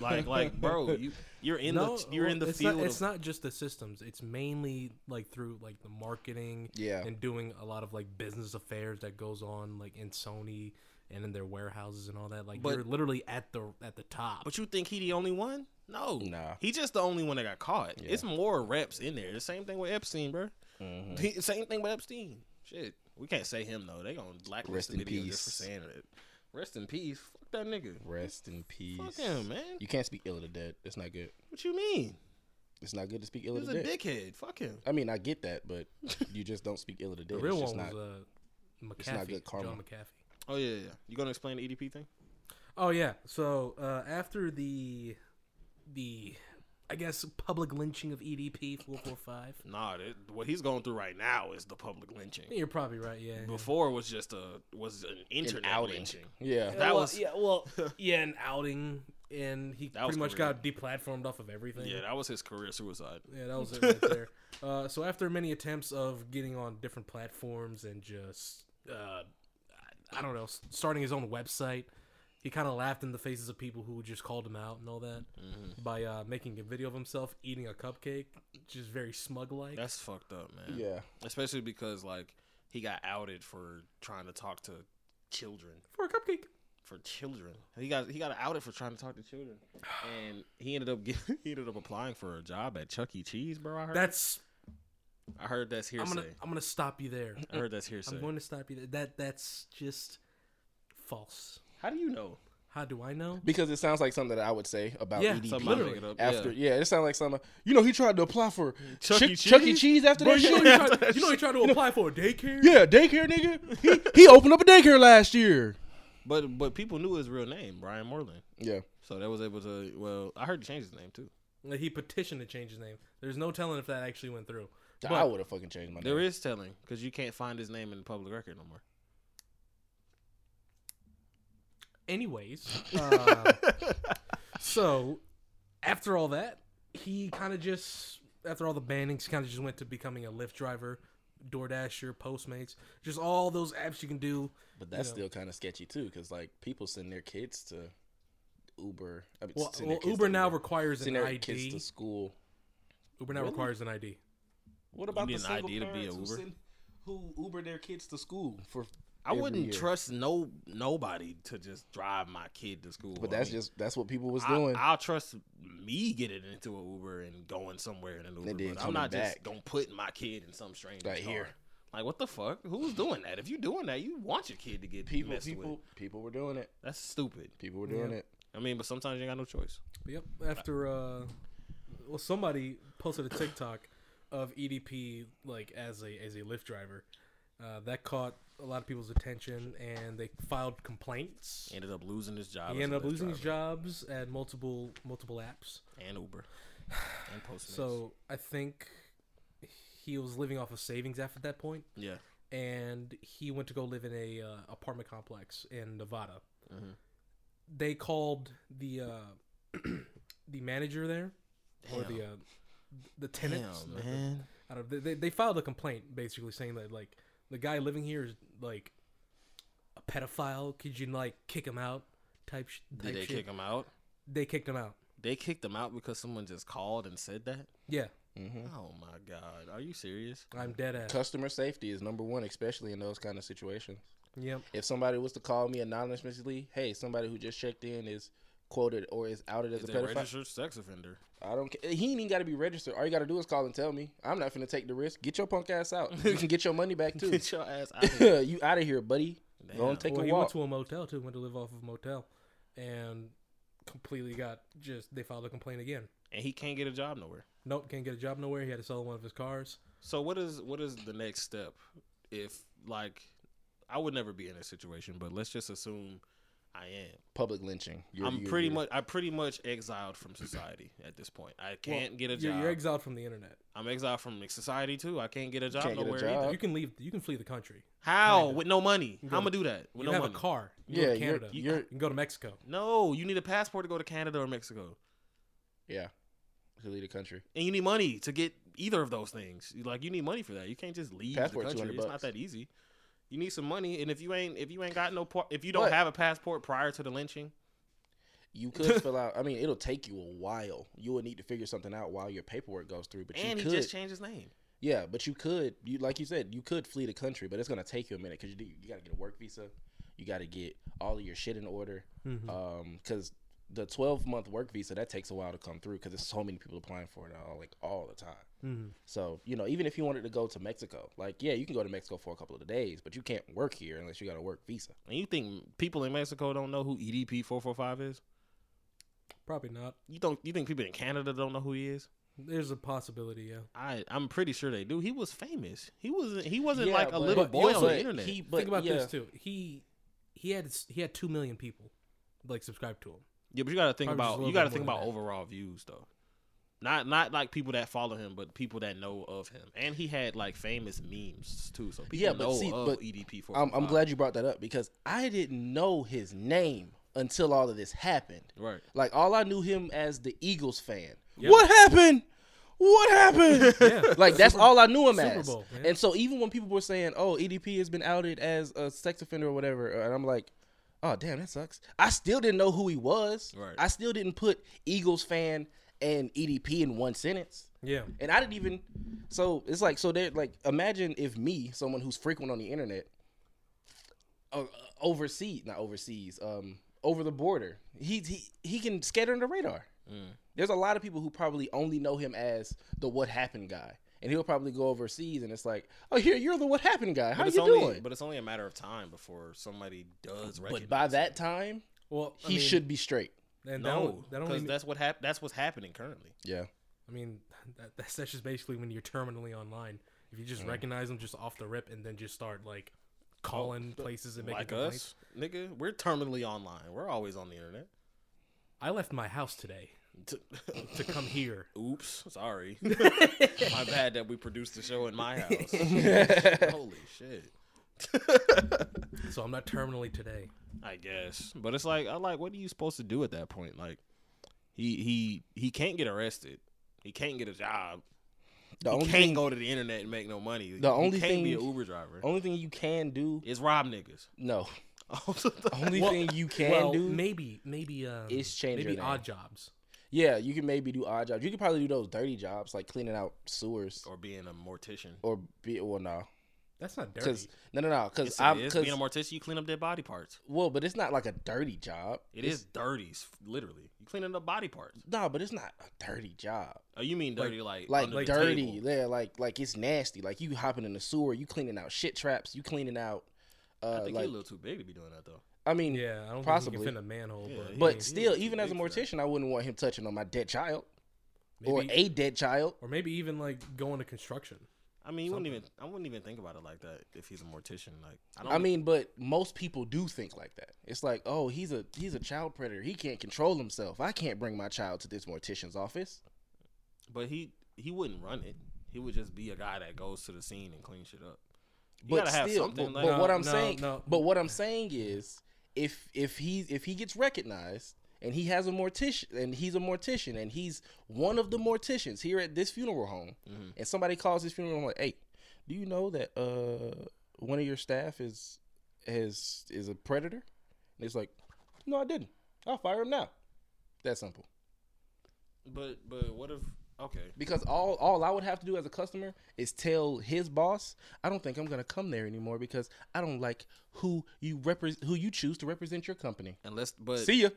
like, like, bro, you you're in no, the you're in the it's field. Not, it's of, not just the systems. It's mainly like through like the marketing. Yeah. And doing a lot of like business affairs that goes on like in Sony and in their warehouses and all that. Like But- you're literally at the at the top. But you think he the only one? No, Nah. He just the only one that got caught. It's more reps in there. The same thing with Epstein, bro. Mm-hmm. He- same thing with Epstein. Shit, we can't say him though. They gonna blacklist Rest the in video just for peace. saying it. Rest in peace. Fuck that nigga. Rest in peace. Fuck him, man. You can't speak ill of the dead. It's not good. What you mean? It's not good to speak ill of the dead. He's a dead. dickhead. Fuck him. I mean, I get that, but you just don't speak ill of the dead. the real it's one just was not. uh, McAfee, it's not good karma. John McAfee. Oh yeah, yeah. You gonna explain the EDP thing? Oh yeah. So uh, after the the I guess public lynching of EDP four four five. Nah, that, what he's going through right now is the public lynching. You're probably right. Yeah. yeah. Before was just a was an an internet outing. lynching. Yeah. That well, was yeah. Well, yeah, an outing, and he That pretty much career. got deplatformed off of everything. yeah, that was his career suicide. Yeah, that was it right there. Uh, so after many attempts of getting on different platforms and just, uh, I don't know, starting his own website, he kind of laughed in the faces of people who just called him out and all that Mm-hmm. by uh, making a video of himself eating a cupcake, just very smug like. That's fucked up, man. Yeah. Especially because like he got outed for trying to talk to children. For a cupcake. For children, he got he got outed for trying to talk to children, and he ended up getting, he ended up applying for a job at Chuck E. Cheese, bro. I heard. That's. I heard that's I'm hearsay. gonna. I'm gonna stop you there. I heard that's hearsay. I'm going to stop you there. That that's just false. How do you know? How do I know? Because it sounds like something that I would say about Yeah, EDP. Somebody literally. it. After, yeah. yeah. it sounds like something. You know, he tried to apply for Chuck Chuck, E. Chuck E. Cheese? Cheese after Bro, that you know, shit. he tried, you know he tried to apply for a daycare. Yeah, daycare nigga. He he opened up a daycare last year. But but people knew his real name, Brian Moreland. Yeah. So that was able to. Well, I heard he changed his name too. He petitioned to change his name. There's no telling if that actually went through. I would have fucking changed my There name. There is telling because you can't find his name in the public record no more. Anyways, uh, so after all that, he kind of just after all the bannings, kind of just went to becoming a Lyft driver, DoorDasher, Postmates, just all those apps you can do. But that's know. still kind of sketchy too, because like people send their kids to Uber. I mean, Well, well Uber to now requires send an their kids ID. to school. Uber now Really? requires an ID. What about the single ID to be a parents who Uber? send- who Uber their kids to school for? I wouldn't year? trust no nobody to just drive my kid to school. But I that's mean, just that's what people was I, doing. I'll trust me getting into an Uber and going somewhere in an Uber. then but I'm coming not just gonna put my kid in some strange Right car. here. Like what the fuck? Who's doing that? If you're doing that, you want your kid to get people, messed people, with. people were doing it. That's stupid. People were doing Yeah. it. I mean, but sometimes you ain't got no choice. Yep. After uh, well, somebody posted a TikTok of EDP like as a as a Lyft driver. Uh, that caught a lot of people's attention, and they filed complaints. Ended up losing his job. He ended up losing his jobs at multiple multiple apps. and Uber and Postmates. So I think he was living off of savings after that point, yeah, and he went to go live in a uh, apartment complex in Nevada. Mhm. They called the uh, the manager there, or the uh, the tenants. Damn, the- the- man. I don't, they- they they filed a complaint basically saying that like the guy living here is like a pedophile. Could you like kick him out? Type, sh- type Did they shit. kick him out? They kicked him out. They kicked him out because someone just called and said that. Yeah, hmm Oh my god, are you serious? I'm dead ass. Customer safety is number one, especially in those kind of situations. Yep. If somebody was to call me anonymously, hey, somebody who just checked in is quoted or is outed as Is a a pedophile. registered sex offender? I don't care. He ain't even got to be registered. All you got to do is call and tell me. I'm not finna take the risk. Get your punk ass out. You can get your money back too. Get your ass out. Of here. you out of here, buddy. Go Damn. and take well, a he walk. went to a motel too. Went to live off of a motel, and completely got just they filed a complaint again. And he can't get a job nowhere. Nope, can't get a job nowhere. He had to sell one of his cars. So what is what is the next step? If like I would never be in this situation, but let's just assume I am. public lynching. You're, I'm you're- pretty you're- much. I pretty much exiled from society at this point. I can't get a job. you're exiled from the internet. I'm exiled from society too. I can't get a job can't a nowhere job. either. You can leave. You can flee the country. How Kinda. with no money? You How I'm gonna do that with You no have money? a car. You Yeah, go to you're- Canada. you're- you can go to Mexico. No, you need a passport to go to Canada or Mexico, Yeah, to leave the country. and you need money to get either of those things. Like you need money for that. You can't just leave Passport, the country. 200 It's not that easy. You need some money, and if you ain't if you ain't got no par- if you don't But- have a passport prior to the lynching, You could fill out. I mean, it'll take you a while. You would need to figure something out while your paperwork goes through. But and you he could, just changed his name. yeah. But you could, you like you said, you could flee the country, but it's gonna take you a minute because you you got to get a work visa. You got to get all of your shit in order. Mhm. Um, because the twelve month work visa that takes a while to come through because there's so many people applying for it all, like all the time. Mhm. So you know, even if you wanted to go to Mexico, like yeah, you can go to Mexico for a couple of days, but you can't work here unless you got a work visa. And you think people in Mexico don't know who EDP four four five is? Probably not. You don't? You think people in Canada don't know who he is? There's a possibility. Yeah. I I'm pretty sure they do. He was famous. He wasn't. He wasn't Yeah, like a but- little boy on but the internet. He, but Think about yeah, this too. He he had he had two million people like subscribe to him. yeah, but you got to think Probably about you got to think about that. overall views though. Not not like people that follow him, but people that know of him. And he had like famous memes too, so people Yeah, but know see, of but EDP four. I'm, I'm glad you brought that up because I didn't know his name until all of this happened. Right. Like all I knew him as the Eagles fan. Yeah. What happened? What happened? Yeah. like that's all I knew him Super as. Bowl, and so even when people were saying, "Oh, EDP has been outed as a sex offender or whatever," uh, and I'm like, "Oh, damn, that sucks." I still didn't know who he was. Right. I still didn't put Eagles fan and EDP in one sentence. Yeah. And I didn't even. So it's like so. they're like imagine if me, someone who's frequent on the internet, uh, overseas, not overseas, um, over the border, he he he can scatter on the radar. Mm. There's a lot of people who probably only know him as the what happened guy, and he'll probably go overseas and it's like, oh, here you're the what happened guy. How But it's you only doing? but it's only a matter of time before somebody does recognize. But by him. that time, Well, I he mean, should be straight. And no, don't- that because only. that's what hap- That's what's happening currently. Yeah. I mean, that, that's that's just basically when you're terminally online. If you just mm. recognize them just off the rip and then just start like oh, calling places and making Like complaints. us, nigga, we're terminally online. We're always on the internet. I left my house today to come here. Oops, sorry. my bad that we produced the show in my house. Holy shit. So I'm not terminally today. I guess, but it's like I like. What are you supposed to do at that point? Like, he he he can't get arrested. He can't get a job. The he only can't thing, go to the internet and make no money. The he only can't be an thing- Uber driver. only thing you can do, Is rob niggas. no. the Only Well- thing you can well, do maybe maybe um, is change maybe odd jobs. Yeah, you can maybe do odd jobs. You could probably do those dirty jobs like cleaning out sewers or being a mortician. or be well no, That's not dirty. because no no no because I'm because Being a mortician, you clean up dead body parts. well, but it's not like a dirty job. It It's- is dirty, literally. You cleaning up body parts. no, but it's not a dirty job. Oh, you mean dirty like Like under the dirty, table. yeah, like like it's nasty. Like you hopping in the sewer, you cleaning out shit traps, you cleaning out. I Uh, think like you're a little too big to be doing that though. I mean, yeah, I don't possibly. think he can fit in a manhole. Yeah, but, but ain't- still, too even as a big for that. mortician, I wouldn't want him touching on my dead child or a dead child. or maybe even like going to construction. I mean, you wouldn't even. I wouldn't even think about it like that if he's a mortician. Like, I don't. I mean, but most people do think like that. It's like, oh, he's a he's a child predator. He can't control himself. I can't bring my child to this mortician's office. but he he wouldn't run it. He would just be a guy that goes to the scene and cleans shit up. You But gotta have still, something. but, like, but No, what I'm no, saying, no. but what I'm saying is, if if he if he gets recognized and he has a mortician and he's a mortician and he's one of the morticians here at this funeral home, Mhm. and somebody calls his funeral home like, hey, do you know that uh one of your staff is is is a predator? And it's like, no, I didn't. I'll fire him now. That simple. but but what if? Okay, Because all all I would have to do as a customer is tell his boss, I don't think I'm gonna come there anymore because I don't like who you repre- who you choose to represent your company. unless but See ya.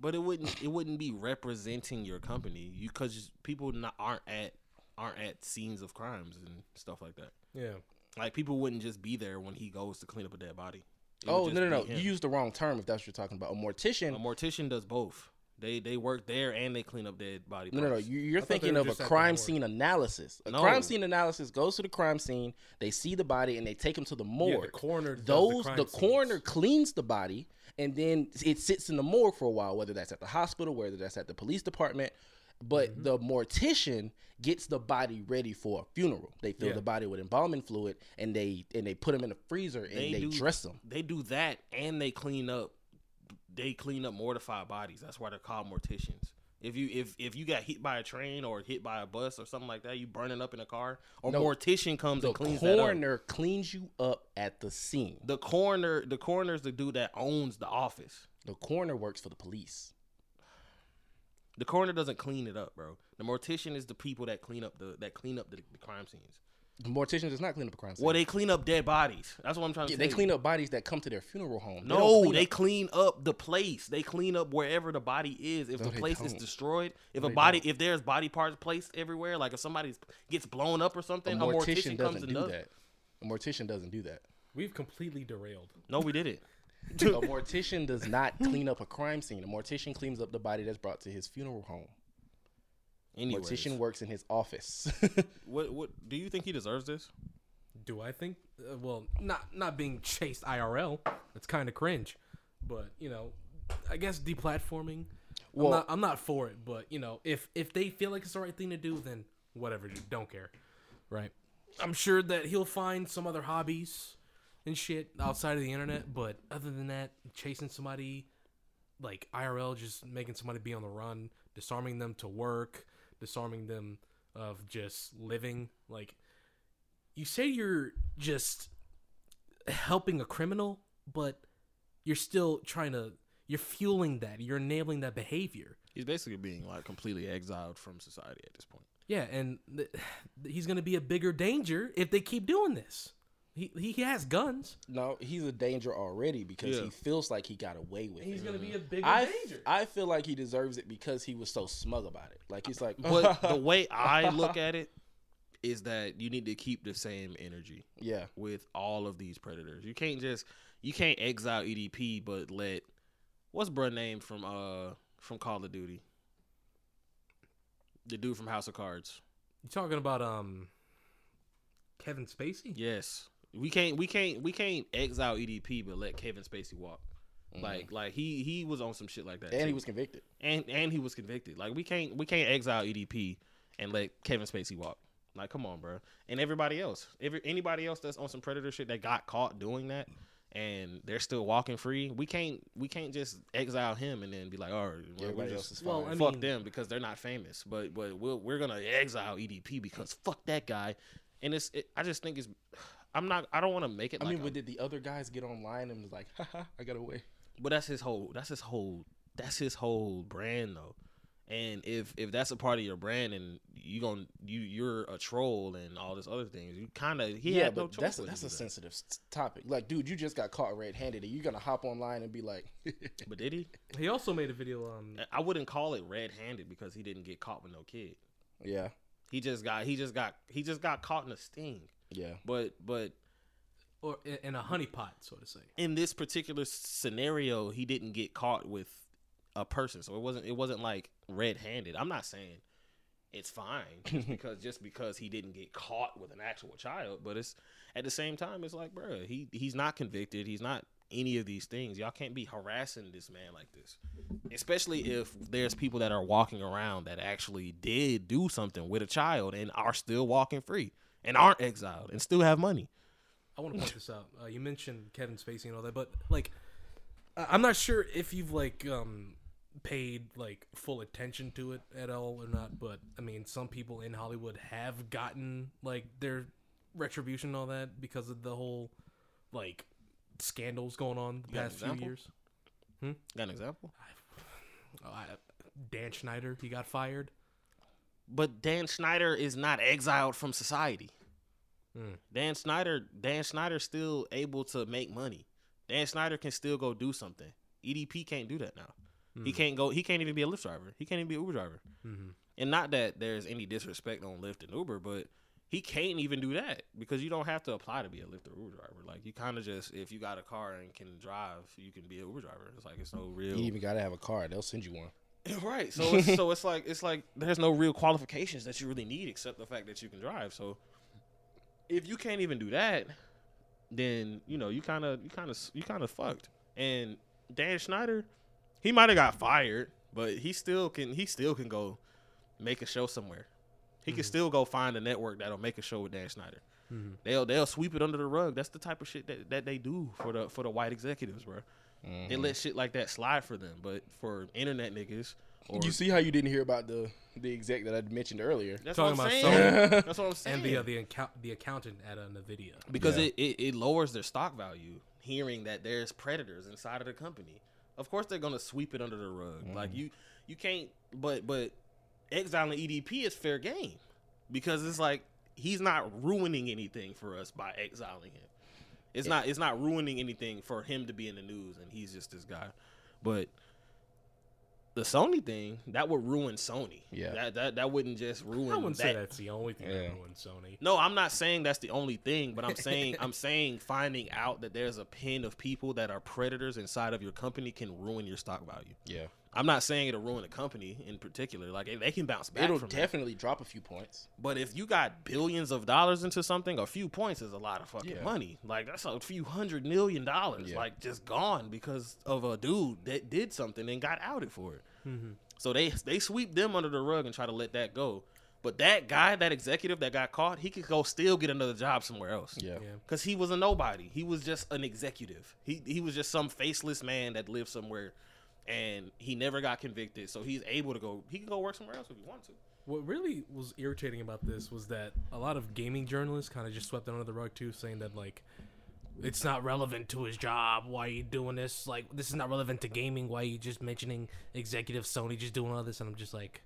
But it wouldn't it wouldn't be representing your company. You because people not aren't at aren't at scenes of crimes and stuff like that. Yeah, Like people wouldn't just be there when he goes to clean up a dead body. It Oh no no no! You used the wrong term if that's what you're talking about. A mortician. a mortician does both. They they work there and they clean up dead body. No, no, no. You- You're thought they thinking of a just at the crime scene analysis. A No. crime scene analysis goes to the crime scene. They see the body and they take him to the Yeah, morgue. the coroner. Those crime the, scenes. coroner cleans the body and then it sits in the morgue for a while, whether that's at the hospital, whether that's at the police department. But Mm-hmm. the mortician gets the body ready for a funeral. They fill Yeah. the body with embalming fluid and they and they put him in a freezer and They they, do- dress him. They do that and they clean up. They clean up mortified bodies. That's why they're called morticians. If you if if you got hit by a train or hit by a bus or something like that, you burning up in a car, or No. mortician comes and cleans that up. The coroner cleans you up at the scene. The coroner, the coroner's the dude that owns the office. The coroner works for the police. The coroner doesn't clean it up, bro. The mortician is the people that clean up the that clean up the, the crime scenes. The mortician does not clean up a crime scene. Well, they clean up dead bodies. That's what I'm trying to Yeah, say. they clean up bodies that come to their funeral home. No, don't they, clean clean, up- up the place. They clean up wherever the body is. If No, the place is don't. destroyed, if No, a body, don't. if there's body parts placed everywhere, like if somebody gets blown up or something, a mortician mortician, comes doesn't and do does. that. A mortician doesn't do that. We've completely derailed. No, we did it. a mortician does not clean up a crime scene. A mortician cleans up the body that's brought to his funeral home. Anyways, Mortician works in his office. what what do you think he deserves this? Do I think? Uh, well, not not being chased IRL. It's kind of cringe. But you know, I guess deplatforming. Well- I'm not. I'm not for it. But you know, if if they feel like it's the right thing to do, then whatever. Dude, don't care. Right. I'm sure that he'll find some other hobbies and shit outside of the internet. But other than that, chasing somebody like IRL, just making somebody be on the run, disarming them to work, disarming them of just living. Like, you say you're just helping a criminal, but you're still trying to, you're fueling that, you're enabling that behavior. He's basically being like completely exiled from society at this point. Yeah, and th- he's going to be a bigger danger if they keep doing this. He, he has guns. no, he's a danger already because Yeah. he feels like he got away with He's it. He's going to be a bigger I, danger. I feel like he deserves it because he was so smug about it. Like he's like, But the way I look at it is that you need to keep the same energy yeah, with all of these predators. You can't just you can't exile EDP, but let what's bruh name from uh from Call of Duty, the dude from House of Cards. You talking about um Kevin Spacey? Yes, we can't we can't we can't exile EDP, but let Kevin Spacey walk. Mm-hmm. Like like he he was on some shit like that, and he was convicted. and and he was convicted. Like we can't we can't exile EDP and let Kevin Spacey walk. Like come on, bro. And everybody else, every anybody else that's on some predator shit that got caught doing that, and they're still walking free. We can't we can't just exile him and then be like, all right, well, Everybody we're else just is fine. Well, I fuck mean- them because they're not famous. But but we'll, we're gonna exile EDP because fuck that guy. And it's it, I just think it's I'm not I don't want to make it. I like mean, a- but did the other guys get online and was like, haha, I got away? but that's his whole that's his whole that's his whole brand though. And if if that's a part of your brand and you gon' you you're a troll and all this other things, you kind of he yeah, had no choice. that's a, that's a that. sensitive topic. Like, dude, you just got caught red-handed, and you're gonna hop online and be like, But did he? He also made a video um I wouldn't call it red-handed because he didn't get caught with no kid. yeah, He just got he just got he just got caught in a sting. Yeah, But but or in- a honeypot, so to say. in this particular scenario, he didn't get caught with a person, so it wasn't it wasn't like red-handed. I'm not saying it's fine just because just because he didn't get caught with an actual child, but it's at the same time it's like, bro, he he's not convicted. He's not any of these things. Y'all can't be harassing this man like this, especially if there's people that are walking around that actually did do something with a child and are still walking free and aren't exiled and still have money. I want to point this out. Uh, you mentioned Kevin Spacey and all that, but like, I- I'm not sure if you've like um paid like full attention to it at all or not. But I mean, some people in Hollywood have gotten like their retribution and all that because of the whole like scandals going on the You past few years. Got an example? Oh, I, Dan Schneider, he got fired. But Dan Schneider is not exiled from society. Hmm. Dan Schneider, Dan Schneider's still able to make money. Dan Schneider can still go do something. EDP can't do that now. He can't go. He can't even be a Lyft driver. He can't even be an Uber driver. Mm-hmm. And not that there's any disrespect on Lyft and Uber, but he can't even do that because you don't have to apply to be a Lyft or Uber driver. Like you kind of just, if you got a car and can drive, you can be an Uber driver. It's like it's no real. you even gotta have a car. They'll send you one. Right. So it's, so it's like it's like there's no real qualifications that you really need except the fact that you can drive. So if you can't even do that, then you know you kind of you kind of you kind of fucked. And Dan Schneider, he might have got fired, but he still can he still can go make a show somewhere. He can mm-hmm. still go find a network that'll make a show with Dan Schneider. Mm-hmm. They'll they'll sweep it under the rug. That's the type of shit that, that they do for the for the white executives, bro. They let shit like that slide for them, but for internet niggas, or You see how you didn't hear about the the exec that I mentioned earlier? that's Talking what I'm about saying. Sony. that's what I'm saying. And the uh, the account the accountant at uh, Nvidia. because Yeah. it, it, it lowers their stock value hearing that there's predators inside of the company of course they're gonna sweep it under the rug like you you can't but but exiling edp is fair game because it's like he's not ruining anything for us by exiling him it's not it's not ruining anything for him to be in the news and he's just this guy but the Sony thing that would ruin Sony. Yeah. that that, that wouldn't just ruin. I wouldn't that. say that's the only thing Yeah. that ruined Sony. No, I'm not saying that's the only thing, but I'm saying I'm saying finding out that there's a pin of people that are predators inside of your company can ruin your stock value. Yeah, I'm not saying it'll ruin a company in particular. Like they can bounce back it'll from that. definitely drop a few points. But if you got billions of dollars into something, a few points is a lot of fucking Yeah. money. Like that's a few hundred million dollars, Yeah. like just gone because of a dude that did something and got outed for it. Mm-hmm. So they they sweep them under the rug and try to let that go. But that guy, that executive that got caught, he could go still get another job somewhere else. Yeah, Yeah. Cause he was a nobody. He was just an executive. He he was just some faceless man that lived somewhere, and he never got convicted. So he's able to go. He can go work somewhere else if he wants to. What really was irritating about this was that a lot of gaming journalists kind of just swept it under the rug too, saying that like it's not relevant to his job. Why are you doing this? Like this is not relevant to gaming. Why are you just mentioning executive Sony just doing all this? And I'm just like,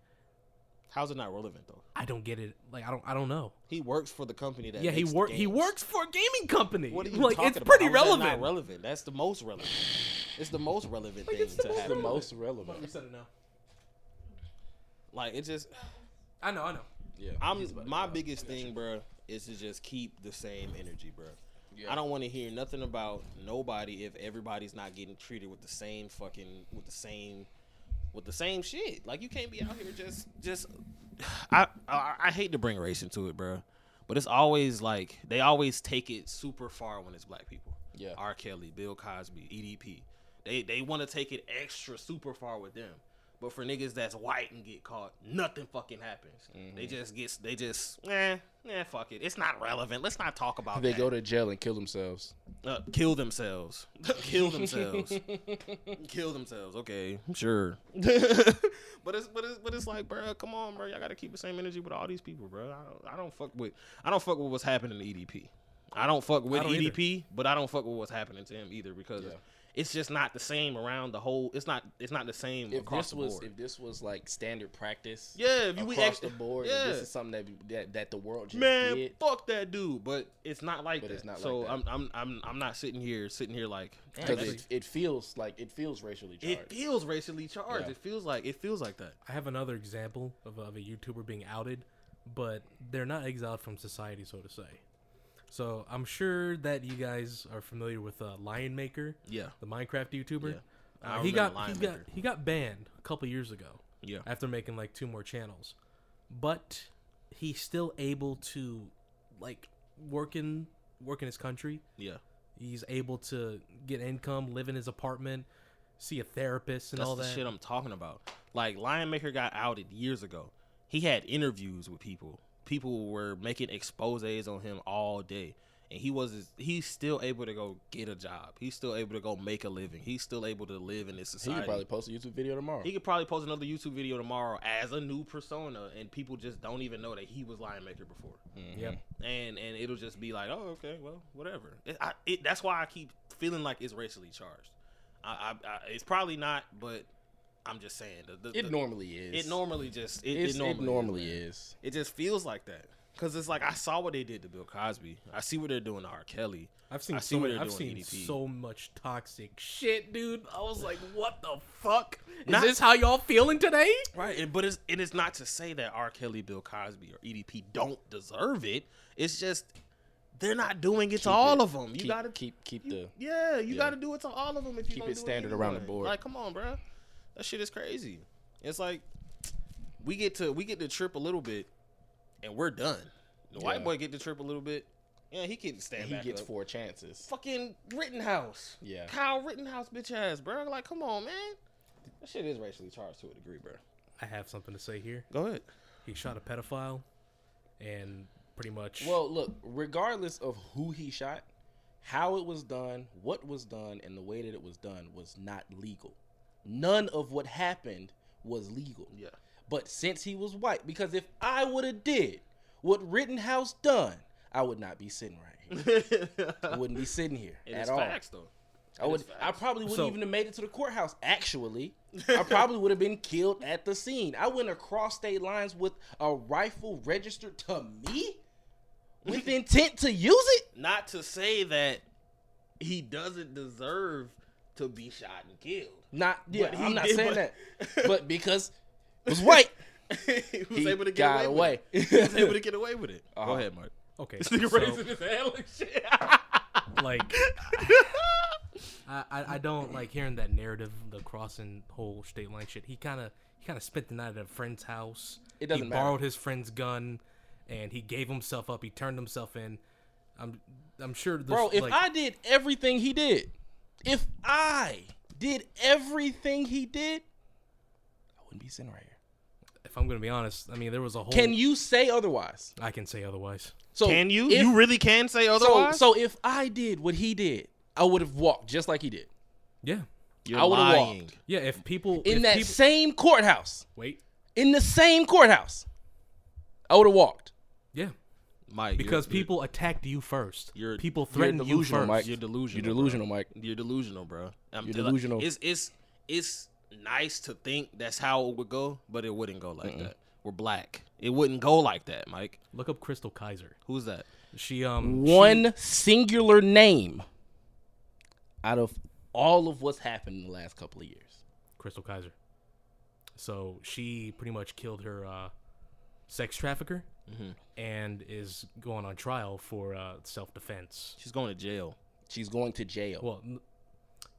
How's it not relevant though? I don't get it. Like I don't I don't know. He works for the company that. yeah, he makes the work he works for a gaming company. What are you like talking it's about? pretty How is that relevant. Not relevant. That's the most relevant. It's the most relevant thing it's to most happen. the most relevant. You said it now. Like it just. I know, I know. Yeah, I'm he's about to my go. biggest thing, bro, is to just keep the same energy, bro. Yeah. I don't want to hear nothing about nobody if everybody's not getting treated with the same fucking with the same with the same shit. Like you can't be out here just just. I I, I hate to bring race into it, bro, but it's always like they always take it super far when it's black people. Yeah. R. Kelly, Bill Cosby, EDP. They they want to take it extra super far with them. But for niggas that's white and get caught, nothing fucking happens. They Mm-hmm. just get they just eh, eh, fuck it. It's not relevant. Let's not talk about They that. go to jail and kill themselves. uh, kill themselves. kill themselves. kill themselves. Okay, sure. but it's but it's but it's like, bro, come on, bro. Y'all got to keep the same energy with all these people, bro. I don't, I don't fuck with I don't fuck with what's happening to EDP. I don't fuck with don't either. EDP, but I don't fuck with what's happening to him either because Yeah. It's just not the same around the whole. It's not it's not the same If across this the was board. if this was like standard practice, yeah, if you we across act- the board, yeah. and this is something that that, that the world just Man, did. fuck that dude. But it's not like But that. it's not so like I'm. I'm I'm I'm not sitting here sitting here like Because it, it feels like it feels racially charged. it feels racially charged. Yeah. It feels like it feels like that. I have another example of of a YouTuber being outed, but they're not exiled from society, so to say. So I'm sure that you guys are familiar with uh, Lion Maker, Yeah, the Minecraft YouTuber. Yeah. Uh, he got Lion he got he got banned a couple years ago yeah. after making like two more channels, but he's still able to like work in work in his country. Yeah, He's able to get income, live in his apartment, see a therapist, and that's all the that. shit I'm talking about. Like Lion Maker got outed years ago. He had interviews with people. People were making exposes on him all day, and he was he's still able to go get a job. He's still able to go make a living. He's still able to live in this society. he could probably post a YouTube video tomorrow. He could probably post another YouTube video tomorrow as a new persona, and people just don't even know that he was Lion Maker before. Mm-hmm. Yeah, and and it'll just be like, oh, okay, well, whatever. It, I, it, that's why I keep feeling like it's racially charged. I, I, I it's probably not, but I'm just saying. The, the, it the- normally is. it normally just it, it normally, it normally man. is. It just feels like that because it's like I saw what they did to Bill Cosby. I see what they're doing to R. Kelly. I've seen I see so what many, they're I've doing seen EDP. so much toxic shit, dude. I was like, what the fuck? Is Not- this how y'all feeling today? Right, and- but it's it is not to say that R. Kelly, Bill Cosby, or EDP don't deserve it. It's just they're not doing it to all it- of them. You keep, gotta keep keep You- the yeah, you yeah. got to do it to all of them if you Keep it do standard it around the board. Like, come on, bro, that shit is crazy. It's like we get to we get to trip a little bit, and we're done. The white boy get to trip a little bit. Yeah, he can stand And he back gets up. four chances. Fucking Rittenhouse. Yeah. Kyle Rittenhouse, bitch ass, bro. Like, come on, man. That shit is racially charged to a degree, bro. I have something to say here. Go ahead. He shot a pedophile, and pretty much. Well, look, regardless of who he shot, how it was done, what was done, and the way that it was done was not legal. None of what happened was legal. Yeah. But since he was white, because if I would have did what Rittenhouse done, I would not be sitting right here. I wouldn't be sitting here It at is all. facts though. I would. I probably wouldn't So- even have made it to the courthouse. Actually, I probably would have been killed at the scene. I went across state lines with a rifle registered to me, with intent to use it. Not to say that he doesn't deserve to be shot and killed. Not. Yeah, But I'm not did, saying but- that, but because it was white, he was he able to get got away. away. With it. He was able to get away with it. Go Uh-huh. ahead, Mark. okay, This nigga so, raising his hand like shit. like I, I I don't like hearing that narrative, the crossing whole state line shit. He kind of he kind of spent the night at a friend's house. It doesn't he matter. borrowed his friend's gun, and he gave himself up. He turned himself in. I'm I'm sure, there's, Bro, if like, I did everything he did, if I did everything he did, I wouldn't be sitting right here. if I'm gonna be honest, I mean there was a whole. Can you say otherwise? I can say otherwise. So Can you? if- you really can say otherwise? so if I did what he did, I would have walked just like he did Yeah, You're I would've walked. yeah. If people in if that people, same courthouse. wait, In the same courthouse, I would have walked. yeah, Mike. you're- because you're- people attacked you 1st you're- people you're threatened you delusional, first. Mike. You're delusional. You're delusional, Mike. You're delusional, bro. I'm You're tell- delusional. It's it's it's nice to think that's how it would go, but it wouldn't go like that. We're black. It wouldn't go like that, Mike. Look up Chrystul Kizer. Who's that? She um One singular name out of all of what's happened in the last couple of years. Chrystul Kizer. So she pretty much killed her uh, sex trafficker Mm-hmm. and is going on trial for uh, self defense. She's going to jail. She's going to jail. Well, n-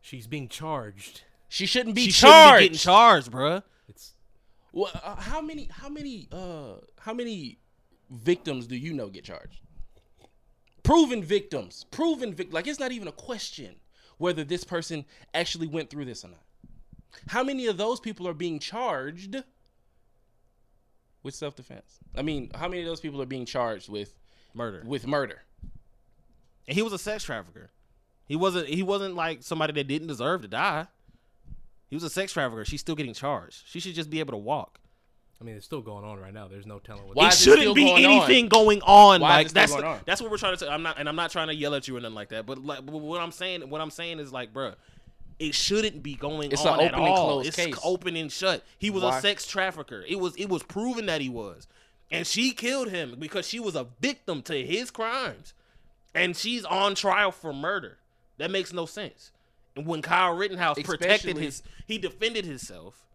she's being charged. she shouldn't be She shouldn't charged. be getting charged, bruh. It's Well, uh, how many? How many? Uh, how many victims do you know get charged? Proven victims. Proven vic. Like it's not even a question whether this person actually went through this or not. How many of those people are being charged with self defense? I mean, how many of those people are being charged with Murder. with murder? And he was a sex trafficker. He wasn't. He wasn't like somebody that didn't deserve to die. He was a sex trafficker. She's still getting charged. She should just be able to walk. I mean, it's still going on right now. There's no telling what. Why it shouldn't still be going on? anything going on, Why is Mike. it still That's going on? that's what we're trying to say. I'm not, and I'm not trying to yell at you or nothing like that. But like, but what I'm saying, what I'm saying is like, bruh, it shouldn't be going It's on an at open and all. closed it's case. open and shut. He was Why? a sex trafficker. It was it was proven that he was, and she killed him because she was a victim to his crimes, and she's on trial for murder. That makes no sense. And when Kyle Rittenhouse protected his, he defended himself.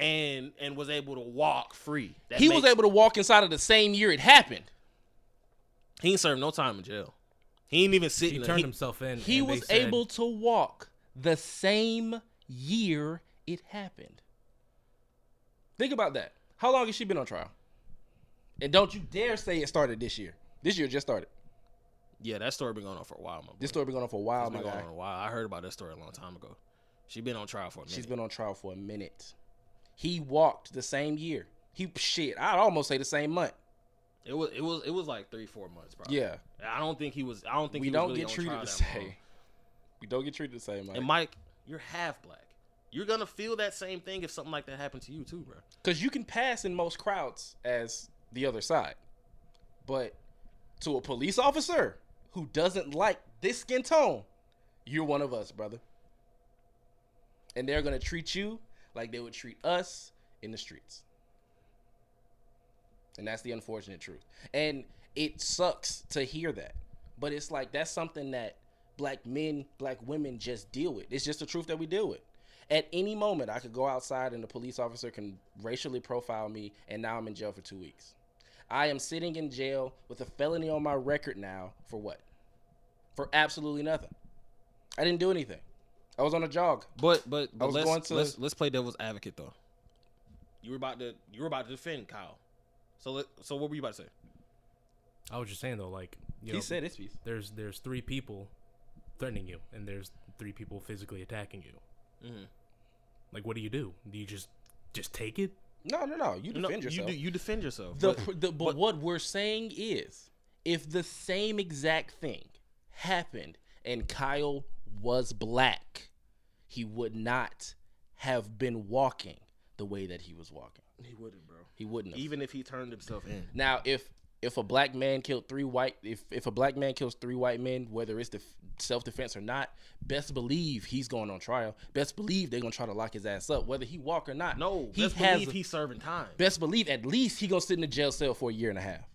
And and was able to walk free. That He was able to walk inside of the same year it happened. He ain't served no time in jail. He ain't even sitting. he there. turned He- himself in. He was said- able to walk the same year it happened. Think about that. How long has she been on trial? And don't you dare say it started this year. This year just started. Yeah, that story been going on for a while, my boy. This story been going on for a while, It's been going guy. on a while. I heard about that story a long time ago. She been on trial for a minute. She's been on trial for a minute. He walked the same year. He shit. I'd almost say the same month. It was it was it was like three four months, bro. Yeah. I don't think he was. I don't think We don't really get treated the same. We don't get treated the same, Mike. And Mike, you're half black. You're gonna feel that same thing if something like that happened to you too, bro. Because you can pass in most crowds as the other side. But to a police officer who doesn't like this skin tone, you're one of us, brother. And they're going to treat you like they would treat us in the streets. And that's the unfortunate truth. And it sucks to hear that. But it's like that's something that black men, black women just deal with. It's just the truth that we deal with. At any moment, I could go outside and the police officer can racially profile me, and now I'm in jail for two weeks. I am sitting in jail with a felony on my record now for what? For absolutely nothing. I didn't do anything. I was on a jog. But but, but let's going to- let's let's play devil's advocate though. You were about to you were about to defend Kyle. So let, so what were you about to say? I was just saying though, like you He know, said his piece. there's there's three people threatening you, and there's three people physically attacking you. Mm-hmm. Like, what do you do? Do you just just take it? No, no, no. You defend No, you yourself. do, you defend yourself. The, but- pr- the, but, what we're saying is, if the same exact thing happened and Kyle was black, he would not have been walking the way that he was walking. he wouldn't, bro. He wouldn't have. Even if he turned himself in. Now, if if a black man killed three white, if if a black man kills three white men, whether it's the self defense or not, best believe he's going on trial. Best believe they're gonna try to lock his ass up, whether he walk or not. No, he best has. believe a- he's serving time. best believe at least he gonna sit in the jail cell for a year and a half.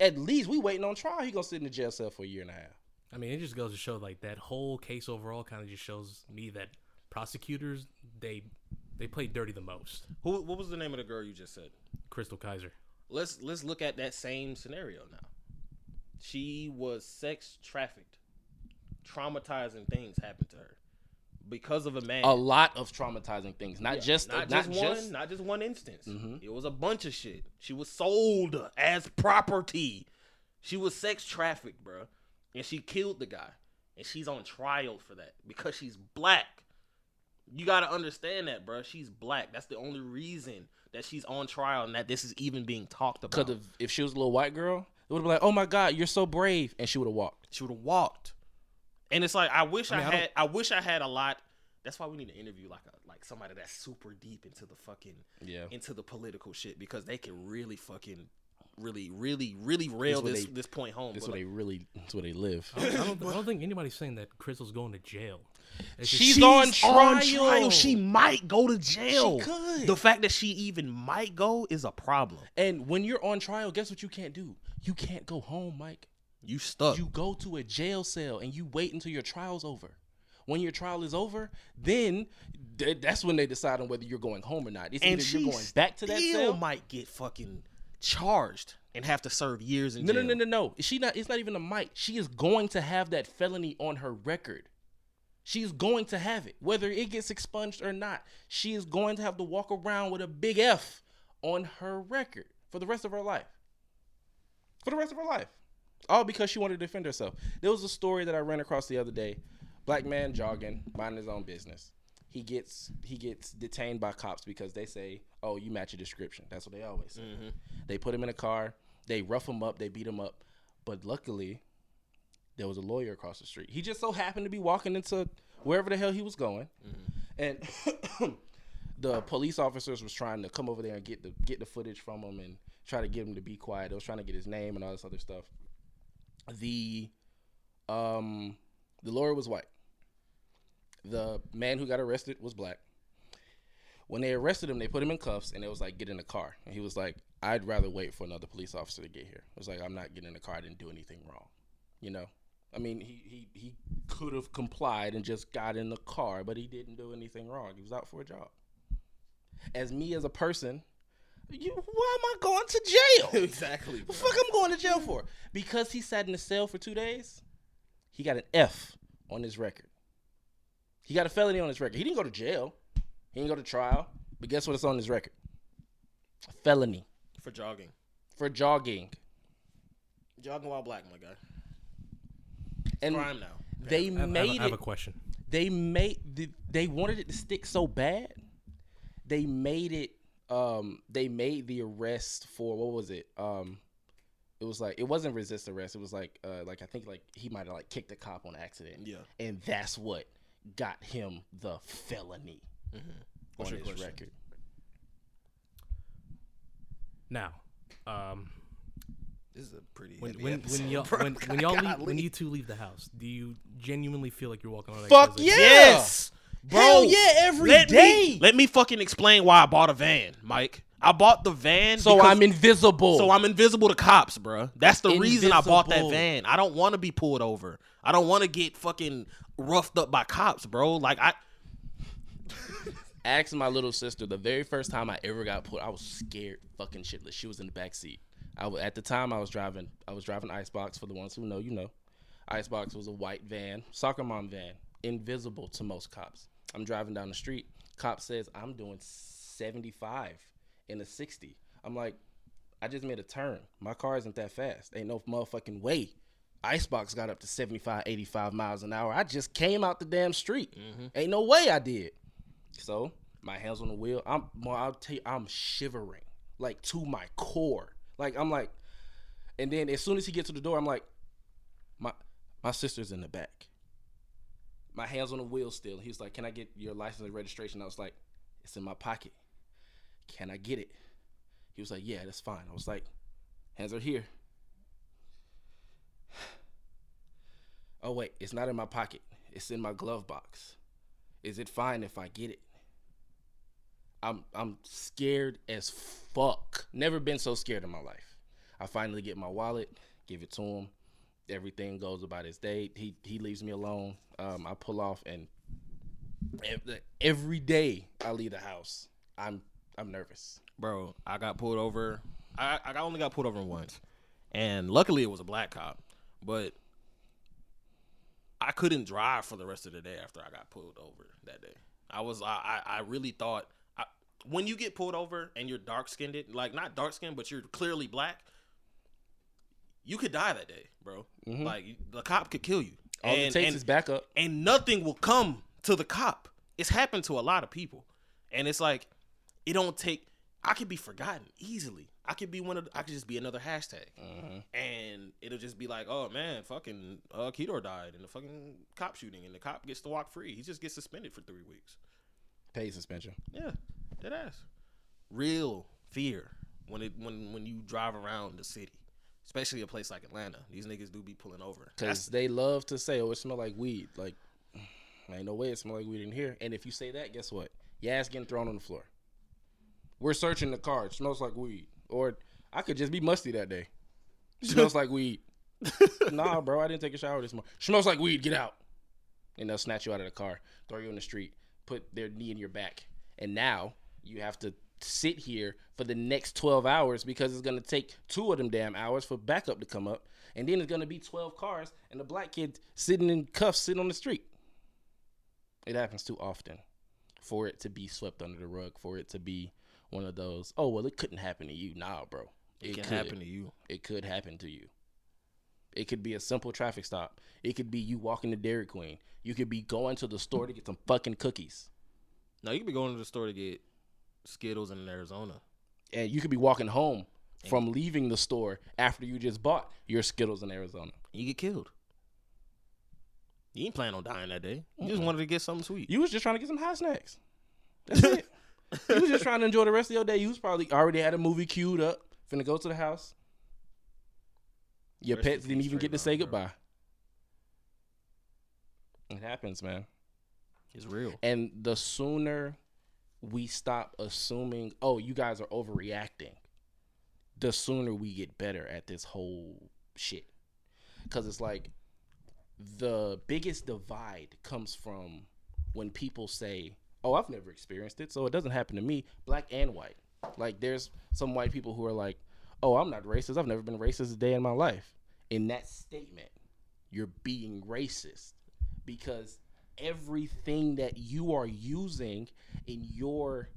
At least we waiting on trial. He gonna sit in the jail cell for a year and a half. I mean, it just goes to show like that whole case overall kind of just shows me that prosecutors they they play dirty the most. Who? What was the name of the girl you just said? Chrystul Kizer. Let's let's look at that same scenario now. She was sex trafficked. Traumatizing things happened to her because of a man. A lot of traumatizing things, not just not, not, just, one, not just one instance. Mhm. It was a bunch of shit. She was sold as property. She was sex trafficked, bro, and she killed the guy, and she's on trial for that because she's black. You gotta understand that, bro. She's black. That's the only reason that she's on trial and that this is even being talked about. because if she was a little white girl, it would have been like, "Oh my God, you're so brave," and she would have walked. She would have walked. And it's like I wish I, I mean, I had I, wish I had a lot. That's why we need to interview like a like somebody that's super deep into the fucking Yeah, into the political shit because they can really fucking really really really rail where this they- this point home. that's But, where they really, that's where they live. I don't, I don't, I don't think anybody's saying that Chrystul's going to jail. It's just- She's on trial. She might go to jail. She could. The fact that she even might go is a problem. And when you're on trial, guess what you can't do? You can't go home, Mike. You stuck. You go to a jail cell and you wait until your trial's over. When your trial is over, then th- that's when they decide on whether you're going home or not. It's and either you're going back to that still cell. might get fucking charged and have to serve years in No, jail. no, no, no, no. She not. It's not even a might. She is going to have that felony on her record. She's going to have it, whether it gets expunged or not. She is going to have to walk around with a big F on her record for the rest of her life. For the rest of her life, all because she wanted to defend herself. There was a story that I ran across the other day. Black man jogging, minding his own business. He gets he gets detained by cops because they say, "Oh, you match a description." That's what they always say. They put him in a car. They rough him up. They beat him up. But luckily, there was a lawyer across the street. He just so happened to be walking into wherever the hell he was going, and the police officers was trying to come over there and get the get the footage from him and try to get him to be quiet. They was trying to get his name and all this other stuff. The um the lawyer was white. The man who got arrested was black. When they arrested him, they put him in cuffs and it was like, get in the car. And he was like, I'd rather wait for another police officer to get here. It was like, I'm not getting in the car. I didn't do anything wrong. You know? I mean, he, he, he could have complied and just got in the car, but he didn't do anything wrong. He was out for a job. As me as a person, you, why am I going to jail? exactly. The fuck I'm going to jail for? Because he sat in the cell for two days, he got an F on his record. He got a felony on his record. He didn't go to jail. He didn't go to trial. But guess what? It's on his record. A felony For jogging. for jogging. Jogging while black, my guy. And Crime now. they I have, I have- made I have a question. They made the, they wanted it to stick so bad. They made it. Um, they made the arrest for what was it? Um, it was like it wasn't resist arrest. It was like uh, like I think like he might have like kicked a cop on accident. Yeah. and that's what got him the felony What's on his question? record. Now, um, This is a pretty when when episode, when y'all when, when y'all leave, Golly. when you two leave the house, do you genuinely feel like you're walking on? Fuck eggshells? yeah! Yes, bro. Hell yeah, every let day. Me, let me fucking explain why I bought a van, Mike. I bought the van So because- I'm invisible. So I'm invisible to cops, bro. That's the reason I bought that van. I don't want to be pulled over. I don't want to get fucking roughed up by cops, bro. Like I asked my little sister the very first time I ever got pulled, I was scared, fucking shitless. She was in the back seat. I wa- at the time I was driving. I was driving Icebox. For the ones who know, you know, Icebox was a white van, soccer mom van, invisible to most cops. I'm driving down the street. Cop says I'm doing 75, in a 60. I'm like, I just made a turn. My car isn't that fast. Ain't no motherfucking way. Icebox got up to 75, 85 miles an hour. I just came out the damn street. Mm-hmm. Ain't no way I did. So my hands on the wheel. I'm well, I'll tell you, I'm shivering like to my core. Like I'm like, and then as soon as he gets to the door, I'm like, my my sister's in the back. My hands on the wheel still. He's like, "Can I get your license and registration?" I was like, "It's in my pocket. Can I get it?" He was like, "Yeah, that's fine." I was like, "Hands are here." Oh wait, it's not in my pocket. It's in my glove box. Is it fine if I get it? I'm I'm scared as fuck. Never been so scared in my life. I finally get my wallet, give it to him. Everything goes about its day. He he leaves me alone. Um, I pull off, and every day I leave the house, I'm I'm nervous. bro. I got pulled over. I I only got pulled over once, and luckily it was a black cop. But I couldn't drive for the rest of the day after I got pulled over that day. I was I I, I really thought I, when you get pulled over and you're dark skinned, like not dark skinned, but you're clearly black. You could die that day, bro. Mm-hmm. Like the cop could kill you. All it takes and- is backup. and nothing will come to the cop. It's happened to a lot of people, and it's like it don't take. I could be forgotten easily. I could be one of. I could just be another hashtag, and it'll just be like, oh man, fucking uh, Kedor died in the fucking cop shooting, and the cop gets to walk free. He just gets suspended for three weeks. Paid suspension. Yeah, dead ass. Real fear when it when when you drive around the city, especially a place like Atlanta. These niggas do be pulling over. Because they love to say, "Oh, it smell like weed." Like, ain't no way it smell like weed in here. And if you say that, guess what? Your ass getting thrown on the floor. We're searching the car. It smells like weed. Or I could just be musty that day. smells like weed. nah, bro, I didn't take a shower this morning. Smells like weed. Get out. And they'll snatch you out of the car, throw you in the street, put their knee in your back, and now you have to sit here for the next 12 hours because it's going to take two of them damn hours for backup to come up and then it's going to be 12 cars and the black kid sitting in cuffs sitting on the street it happens too often for it to be swept under the rug for it to be one of those oh well it couldn't happen to you nah bro It, can could. happen to you. it could happen to you it could be a simple traffic stop it could be you walking to dairy queen you could be going to the store to get some fucking cookies Now you could be going to the store to get Skittles in Arizona. and you could be walking home from leaving the store after you just bought your Skittles in Arizona. you get killed. You ain't planning on dying that day. You just wanted to get something sweet. You was just trying to get some hot snacks. That's it. You was just trying to enjoy the rest of your day. You was probably already had a movie queued up, finna go to the house. Your Rest in pets didn't peace, even get to say bro. goodbye. It happens, man. It's real. And the sooner we stop assuming, oh, you guys are overreacting, the sooner we get better at this whole shit. Because it's like the biggest divide comes from when people say, oh, I've never experienced it, so it doesn't happen to me, black and white. Like, there's some white people who are like, oh, I'm not racist. I've never been racist a day in my life. In that statement, you're being racist because everything that you are using in your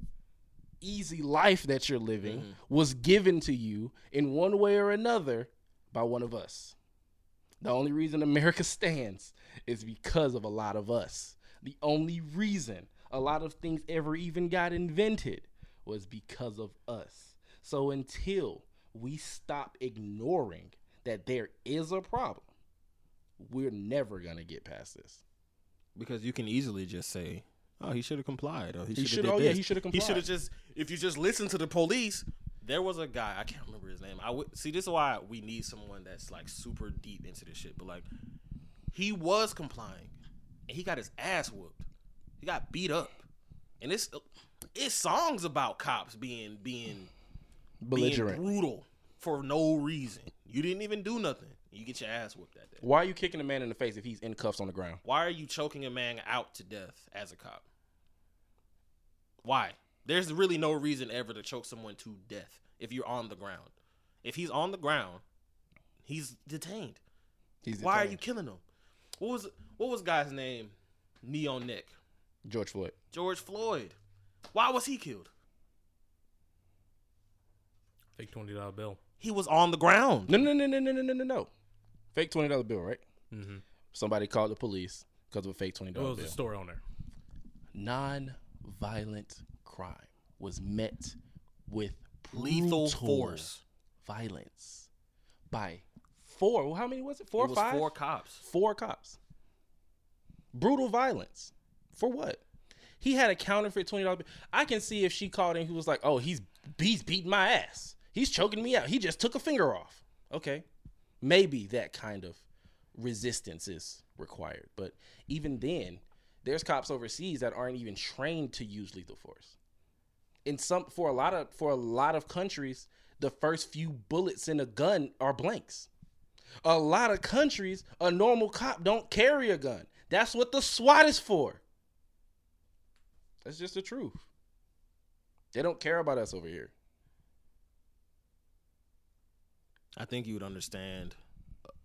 easy life that you're living mm-hmm. was given to you in one way or another by one of us. The only reason America stands is because of a lot of us. The only reason a lot of things ever even got invented was because of us. So until we stop ignoring that there is a problem, we're never going to get past this. Because you can easily just say, "Oh, he should have complied." Or he, He should should- have. oh, yeah, he shoulda complied. He should have just. If you just listen to the police, there was a guy. I can't remember his name. I would see. This is why we need someone that's like super deep into this shit. But like, he was complying, and he got his ass whooped. He got beat up, and it's it's songs about cops being being being brutal for no reason. You didn't even do nothing. You get your ass whooped that day. Why are you kicking a man in the face if he's in cuffs on the ground? Why are you choking a man out to death as a cop? Why? There's really no reason ever to choke someone to death if you're on the ground. If he's on the ground, he's detained. He's Why are you killing him? What was what was guy's name? Neon Nick. George Floyd. George Floyd. Why was he killed? Fake twenty dollar bill. He was on the ground. No, no, no, no, no, no, no, no. Fake twenty dollar bill, right? Mm-hmm. Somebody called the police because of a fake twenty dollar bill. It was a store owner. Non-violent crime was met with lethal force, violence by four. Well, how many was it? Four, it was five, four cops, four cops. Brutal violence. For what? He had a counterfeit twenty dollars. I can see if she called and he was like, "Oh, he's he's beating my ass. He's choking me out. He just took a finger off." Okay, maybe that kind of resistance is required. But even then, there's cops overseas that aren't even trained to use lethal force. In some for a lot of for a lot of countries, the first few bullets in a gun are blanks. A lot of countries, a normal cop don't carry a gun. That's what the SWAT is for. That's just the truth. They don't care about us over here. I think you would understand.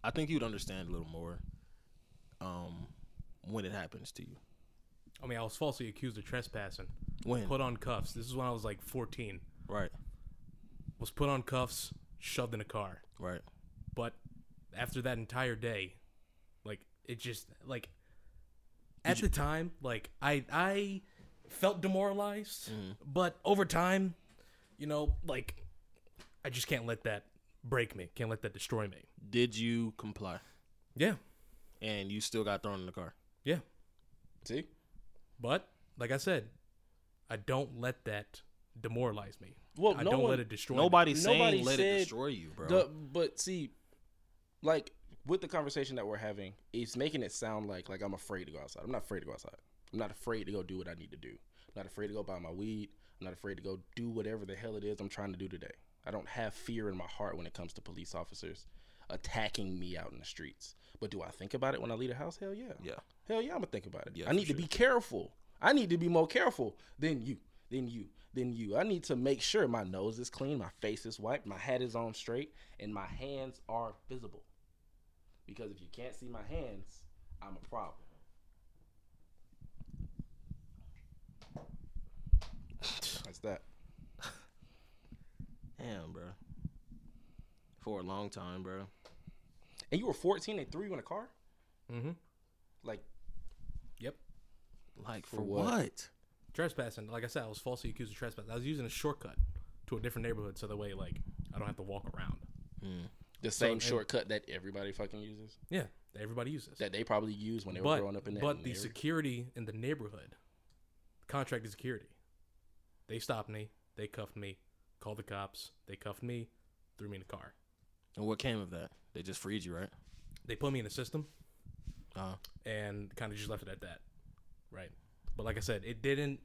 I think you would understand a little more um, when it happens to you. I mean, I was falsely accused of trespassing. When? Put on cuffs. This is when I was like 14. right, Was put on cuffs, shoved in a car. right. But after that entire day, like it just like at the time, like I I felt demoralized, mm-hmm. but over time, you know, like I just can't let that break me. Can't let that destroy me. Did you comply? Yeah. And you still got thrown in the car. Yeah. See? But like I said, I don't let that demoralize me. Well, I no don't one- let it destroy me. Nobody's Nobody saying let said it destroy you, bro. The, but see, like with the conversation that we're having, it's making it sound like like I'm afraid to go outside. I'm not afraid to go outside. I'm not afraid to go do what I need to do. I'm not afraid to go buy my weed. I'm not afraid to go do whatever the hell it is I'm trying to do today. I don't have fear in my heart when it comes to police officers attacking me out in the streets. But do I think about it when I leave the house? Hell yeah. yeah. Hell yeah, I'm gonna think about it. Yeah, I need to be careful. I need to be more careful than you, than you, than you. I need to make sure my nose is clean, my face is wiped, my hat is on straight, and my hands are visible. Because if you can't see my hands, I'm a problem. That's that. Damn, bro. For a long time, bro. And you were 14 and threw you in a car? Mm-hmm. Like, Yep. Like for, For what? what? Trespassing. Like I said, I was falsely accused of trespassing. I was using a shortcut to a different neighborhood, so that way, like, I don't have to walk around. the same and- shortcut that everybody fucking uses. Yeah, everybody uses. That they probably used when they were growing up in that but the area. security in the neighborhood, contracted security, they stopped me. They cuffed me. Called the cops. They cuffed me. Threw me in the car. And what came of that? They just freed you, right? They put me in the system Uh, and kind of just left it at that. Right. But like I said, it didn't.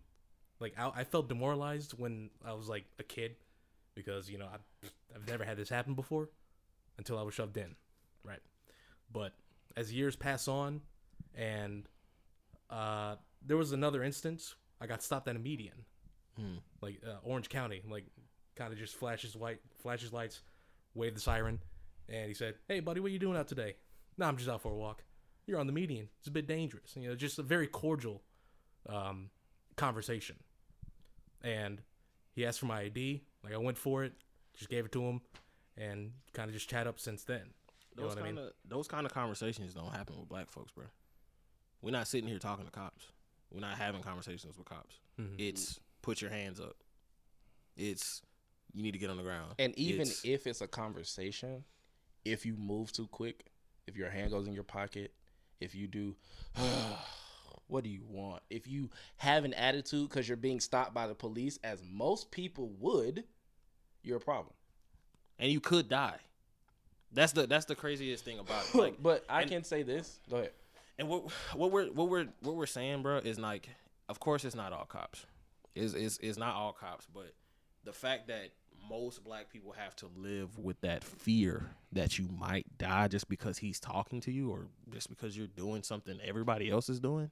Like I, I felt demoralized when I was like a kid because you know I, I've never had this happen before until I was shoved in. Right. But as years pass on, and uh, there was another instance, I got stopped at a median, Hmm. like uh, Orange County, like kind of just flashes white, flashes lights, waved the siren, and he said, "Hey, buddy, what you doing out today?" No, I'm just out for a walk. You're on the median. It's a bit dangerous. You know, just a very cordial um, conversation. And he asked for my ID. Like I went for it, just gave it to him, and kind of just chat up since then. You know those what I kind mean? of those kind of conversations don't happen with black folks, bro. We're not sitting here talking to cops. We're not having conversations with cops. Mhm. It's put your hands up. It's you need to get on the ground. And even It's- if it's a conversation, if you move too quick, if your hand goes in your pocket, if you do, what do you want? If you have an attitude because you're being stopped by the police, as most people would, you're a problem. and you could die. That's the that's the craziest thing about it. Like, but I and- can say this. Go ahead. And what what we're what we're what we're saying, bro, is like, of course, it's not all cops. Is is is not all cops, but the fact that most black people have to live with that fear that you might die just because he's talking to you or just because you're doing something everybody else is doing.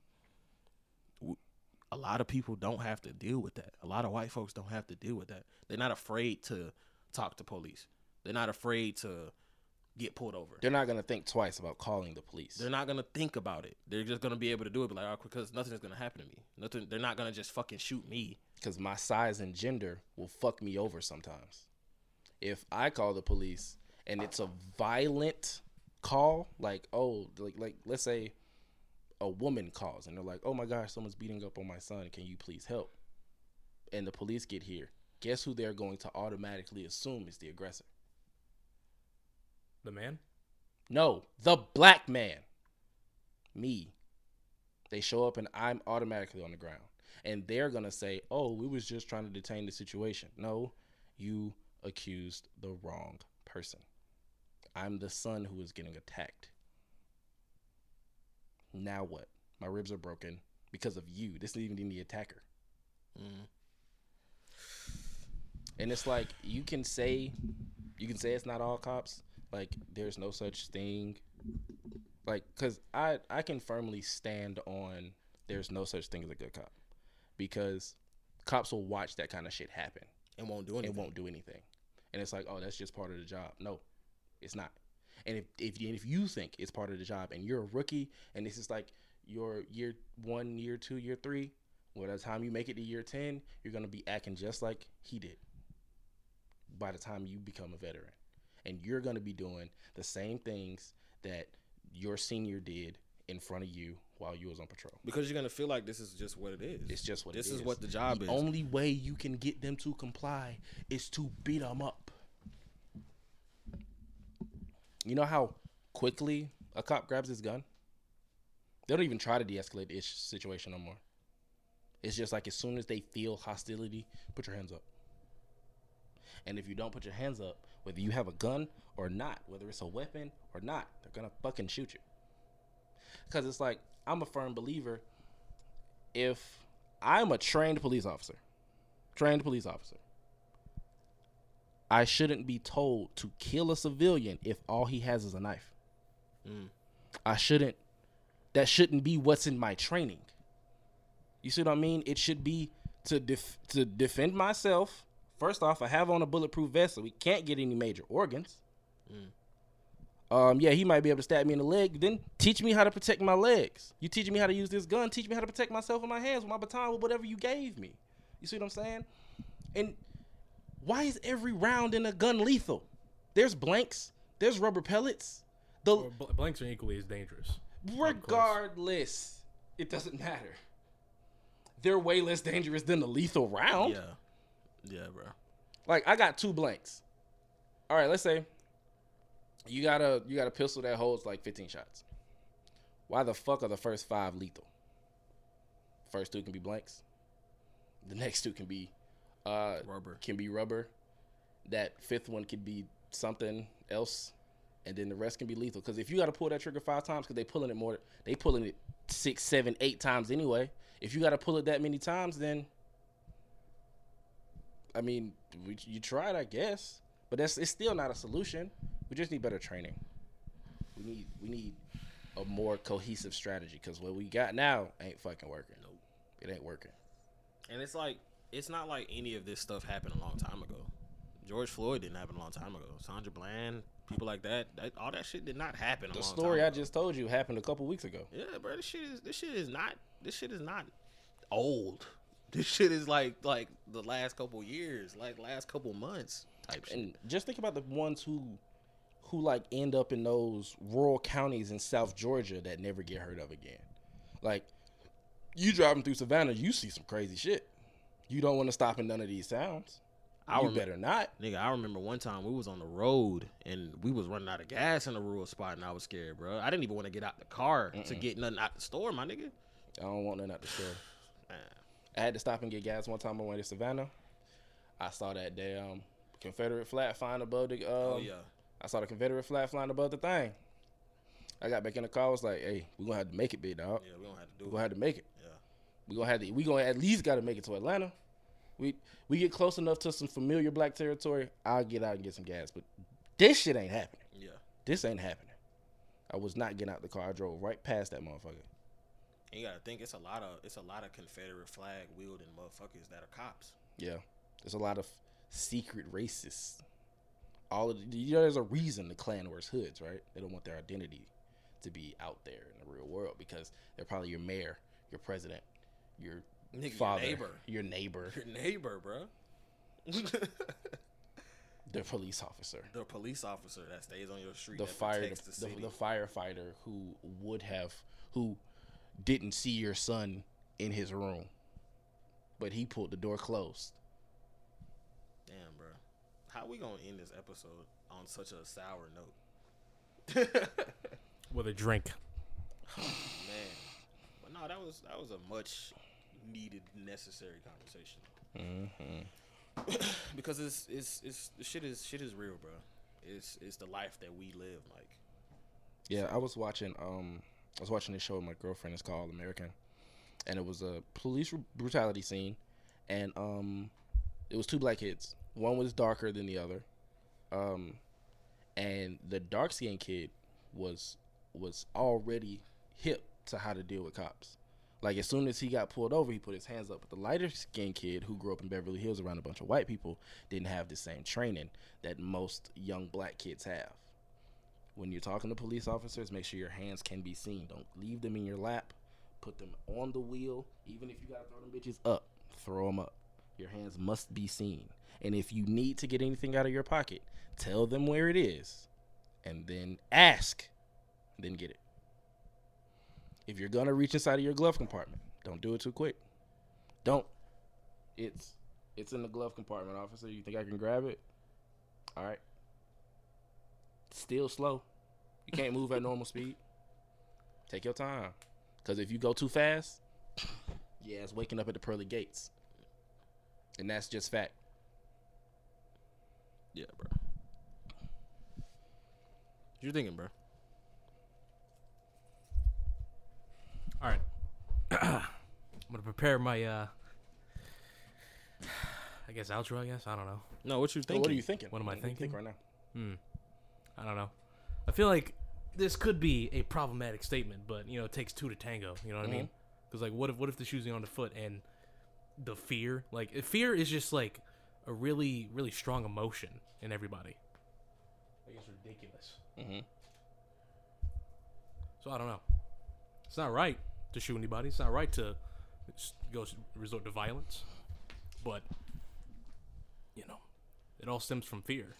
A lot of people don't have to deal with that. A lot of white folks don't have to deal with that. They're not afraid to talk to police. They're not afraid to get pulled over. They're not gonna think twice about calling the police. They're not gonna think about it. They're just gonna be able to do it. Be like, oh, because nothing's gonna happen to me. Nothing. They're not gonna just fucking shoot me. because my size and gender will fuck me over sometimes. if I call the police and it's a violent call, like oh, like like let's say a woman calls and they're like, "Oh my gosh, someone's beating up on my son. Can you please help?" And the police get here. Guess who they're going to automatically assume is the aggressor? The man. No, the black man. Me. They show up and I'm automatically on the ground. And they're going to say, oh, we was just trying to detain the situation. No, you accused the wrong person. I'm the son who is getting attacked. Now what? My ribs are broken because of you. This isn't even the attacker. Mm. And it's like you can say you can say it's not all cops. Like there's no such thing. Like cuz I I can firmly stand on there's no such thing as a good cop. Because cops will watch that kind of shit happen And won't do anything. and won't do anything. And it's like, "Oh, that's just part of the job." No. It's not. And if if you, if you think it's part of the job and you're a rookie and this is like your year 1, year 2, year 3, well, by the time you make it to year 10, you're going to be acting just like he did by the time you become a veteran. And you're going to be doing the same things that your senior did in front of you while you was on patrol. Because you're gonna feel like this is just what it is. It's just what this it is is. what the job is. the is. only way you can get them to comply is to beat them up. You know how quickly a cop grabs his gun? They don't even try to de-escalate the situation no more. It's just like as soon as they feel hostility, put your hands up. And if you don't put your hands up, whether you have a gun or not, whether it's a weapon or not, they're gonna fucking shoot you. Cause it's like I'm a firm believer. If I'm a trained police officer, trained police officer, I shouldn't be told to kill a civilian if all he has is a knife. Mm. I shouldn't. That shouldn't be what's in my training. You see what I mean? It should be to def- to defend myself. First off, I have on a bulletproof vest, so we can't get any major organs. Um, yeah, he might be able to stab me in the leg. Then teach me how to protect my legs. You teach me how to use this gun. Teach me how to protect myself with my hands, with my baton, with whatever you gave me. You see what I'm saying? And why is every round in a gun lethal? There's blanks. There's rubber pellets. The Or bl- blanks are equally as dangerous. regardless, it doesn't matter. They're way less dangerous than the lethal round. Yeah. Yeah, bro. Like I got two blanks. All right, let's say you got a you got a pistol that holds like 15 shots. Why the fuck are the first five lethal? First two can be blanks. The next two can be uh Rubber. can be rubber. That fifth one could be something else, and then the rest can be lethal. Because if you got to pull that trigger five times, because they pulling it more, they pulling it six, seven, eight times anyway. If you got to pull it that many times, then I mean, we, you tried, I guess, but that's it's still not a solution. We just need better training. We need we need a more cohesive strategy because what we got now ain't fucking working. Nope, it ain't working. And it's like it's not like any of this stuff happened a long time ago. George Floyd didn't happen a long time ago. Sandra Bland, people like that, that all that shit did not happen. A The story I just told you happened a couple weeks ago. Yeah, bro. This shit is this shit is not this shit is not old. This shit is like like the last couple years, like last couple months type shit. And just think about the ones who who like end up in those rural counties in South Georgia that never get heard of again. Like you driving through Savannah, you see some crazy shit. You don't want to stop in none of these towns. I you remem- better not. Nigga, I remember one time we was on the road and we was running out of gas in a rural spot and I was scared, bro. I didn't even want to get out the car to get nothing out the store, my nigga. I don't want nothing out the store. Man. I had to stop and get gas one time. I went to Savannah. I saw that damn Confederate flag flying above the. Um, Oh yeah. I saw the Confederate flag flying above the thing. I got back in the car. I was like, "Hey, we gonna have to make it, big dog. Yeah, we don't have to do. We gonna it. have to make it. Yeah. We gonna have to. We gonna at least got to make it to Atlanta. We we get close enough to some familiar black territory. I'll get out and get some gas. But this shit ain't happening. Yeah. This ain't happening. I was not getting out the car. I drove right past that motherfucker. And you gotta think it's a lot of it's a lot of Confederate flag wielding motherfuckers that are cops. Yeah, there's a lot of secret racists. All of the, you know, there's a reason the Klan wears hoods, right? They don't want their identity to be out there in the real world because they're probably your mayor, your president, your Nigga, father, your neighbor. your neighbor. Your neighbor, bro. the police officer, The police officer that stays on your street. the fire, the, the, the, the firefighter who would have, who didn't see your son in his room, but he pulled the door closed. Damn, bro. How we gonna end this episode on such a sour note? With a drink. Man, but no, that was that was a much needed, necessary conversation. Mm-hmm. because it's it's it's the shit is shit is real, bro. It's it's the life that we live, like. Yeah, I was watching. Um, I was watching this show with my girlfriend. It's called American, and it was a police br- brutality scene, and um, it was two black kids. One was darker than the other, um, and the dark skinned kid was was already hip to how to deal with cops. Like as soon as he got pulled over, he put his hands up. But the lighter skinned kid who grew up in Beverly Hills around a bunch of white people didn't have the same training that most young black kids have when you're talking to police officers, make sure your hands can be seen. Don't leave them in your lap. Put them on the wheel. Even if you gotta throw them bitches up, throw them up. Your hands must be seen. And if you need to get anything out of your pocket, tell them where it is, and then ask, then get it. If you're gonna reach inside of your glove compartment, don't do it too quick. Don't. It's it's in the glove compartment, officer. You think I can grab it? All right still slow. You can't move at normal speed. Take your time. Because if you go too fast, yeah, it's waking up at the pearly gates. And that's just fact. Yeah, bro. What you thinking, bro? All right. I'm gonna prepare my uh I guess outro, I guess. I don't know. No, what you So thinking? what are you thinking? What am I do you think thinking? right now? Hmm. I don't know. I feel like this could be a problematic statement, but you know, it takes two to tango. You know what I mean? Because like, what if what if the shoe's are on the foot and the fear? Like, fear is just like a really really strong emotion in everybody. Like it's ridiculous. Mm-hmm. So I don't know. It's not right to shoot anybody. It's not right to go resort to violence. But you know, it all stems from fear,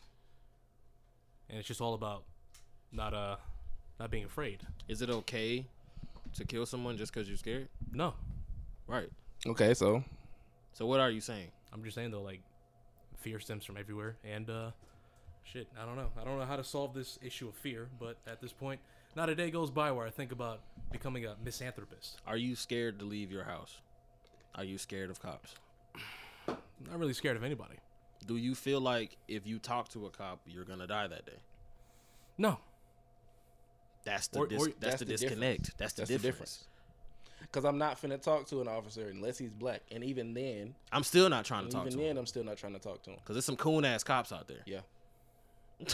and it's just all about not uh not being afraid. Is it okay to kill someone just because you're scared? No, Right. Okay, so So what are you saying? I'm just saying though, like fear stems from everywhere, and uh shit, I don't know. I don't know how to solve this issue of fear, but at this point, not a day goes by where I think about becoming a misanthropist. Are you scared to leave your house? Are you scared of cops? I'm not really scared of anybody. Do you feel like if you talk to a cop, you're gonna die that day? No, That's the Or- dis- or- that's, that's the, the disconnect. That's the that's difference. difference. because I'm not finna talk to an officer unless he's black, and even then, I'm still not trying to talk even to then, him I'm still not trying to talk to him. because there's some coon ass cops out there. Yeah,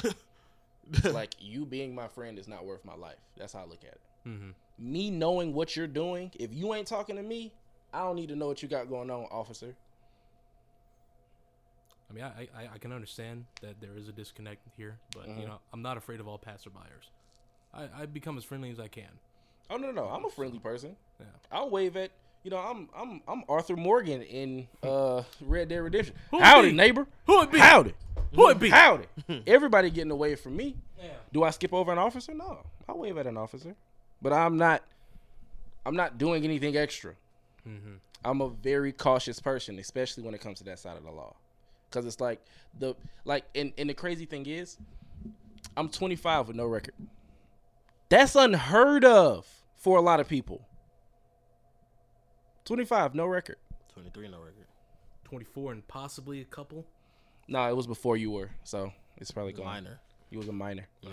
like you being my friend is not worth my life. That's how I look at it. mm-hmm. Me knowing what you're doing, if you ain't talking to me, I don't need to know what you got going on, officer. I mean, I, I I can understand that there is a disconnect here, but Mhm. you know, I'm not afraid of all passerbyers. I I become as friendly as I can. Oh no, no, no. I'm a friendly person. Yeah. I'll wave at you know. I'm I'm I'm Arthur Morgan in uh Red Dead Redemption. Who Howdy, be? neighbor. Who it be? Howdy. Who it be? Howdy. Everybody getting away from me. Yeah. Do I skip over an officer? No. I'll wave at an officer. But I'm not I'm not doing anything extra. Mm-hmm. I'm a very cautious person, especially when it comes to that side of the law. Cause it's like the like and, and the crazy thing is, I'm 25 with no record. That's unheard of for a lot of people. 25, no record. 23 no record. 24 and possibly a couple. No, it was before you were, so it's probably gone. A minor. You was a minor. Yeah.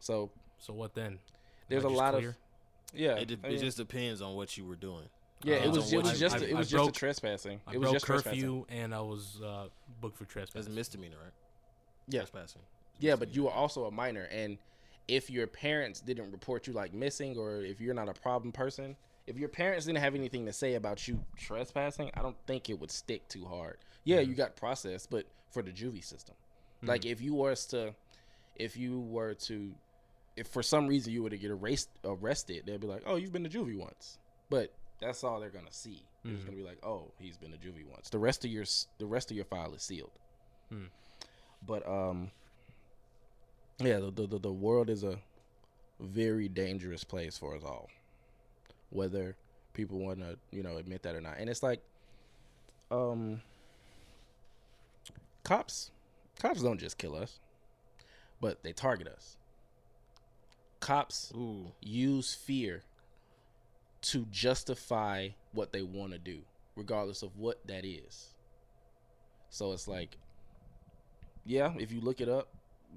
So So what then? there's I a just lot clear? of yeah. It, de- I it just depends on what you were doing. Yeah. It was on it was just I- it I was just broke- a trespassing. I It was broke just trespassing. curfew and I was uh, booked for trespassing. trespass. a misdemeanor, right? Yeah. Trespassing. Yeah, but you were also a minor, and if your parents didn't report you like missing, or if you're not a problem person, if your parents didn't have anything to say about you trespassing, I don't think it would stick too hard. Yeah, you got processed, but for the juvie system, like if you was to, if you were to, if for some reason you were to get erased, arrested, they'd be like, oh, you've been to juvie once, but that's all they're gonna see. It's Mhm. gonna be like, oh, he's been a juvie once. The rest of your the rest of your file is sealed. Hmm. But um, yeah, the the, the, the world is a very dangerous place for us all, whether people want to you know admit that or not. And it's like, um, cops, cops don't just kill us, but they target us. Cops Ooh. use fear to justify what they want to do, regardless of what that is. So it's like, yeah, if you look it up,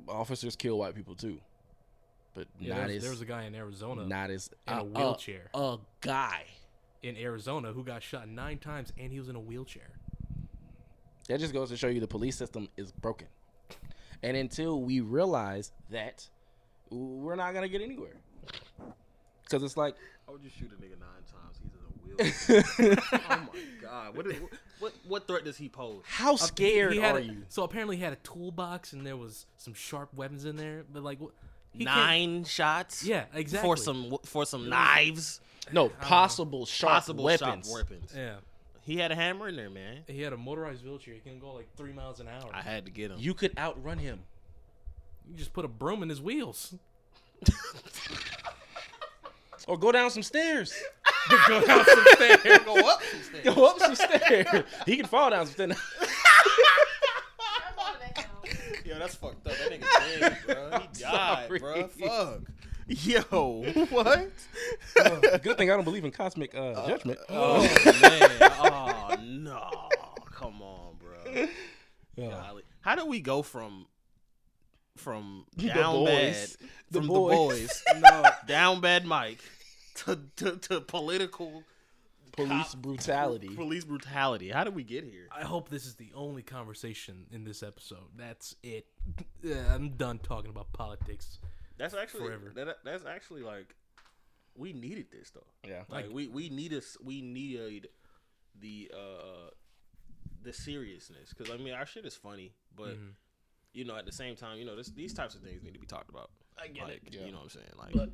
officers kill white people too, but Yeah, not there, was, as there was a guy in Arizona not as in a uh, wheelchair. A, a guy. in Arizona who got shot nine times and he was in a wheelchair. That just goes to show you the police system is broken. And until we realize that, we're not gonna get anywhere. Because it's like, I would just shoot a nigga nine times. He's in a wheel. oh my god. What, is, what what threat does he pose? how scared He had are a- you? So apparently he had a toolbox and there was some sharp weapons in there. But like, he Nine shots. Yeah, exactly. For some for some knives. No, possible sharp Possible weapons. sharp weapons. Yeah, He had a hammer in there, man. he had a motorized wheelchair. He can go like three miles an hour. I had to get him. You could outrun him. You just put a broom in his wheels. Or go down some stairs. go down some stairs. go up some stairs. Go up some stairs. He can fall down some stairs. Yo, that's fucked up. That nigga dead, bro. He died, sorry. bro. Fuck. Yo, what? Good thing I don't believe in cosmic uh, judgment. Oh man. Oh no. Come on, bro. Golly. How do we go from from The down bad. The from boys. the boys, no, down bad Mike to, to, to political Police cop- brutality. police brutality? How did we get here? I hope this is the only conversation in this episode. That's it. I'm done talking about politics. That's actually Forever. That, that's actually like we needed this though. Yeah. Like we we need us we need the uh the seriousness because I mean our shit is funny, but Mhm. you know at the same time you know this, these types of things need to be talked about. I get it. You know what I'm saying? Like But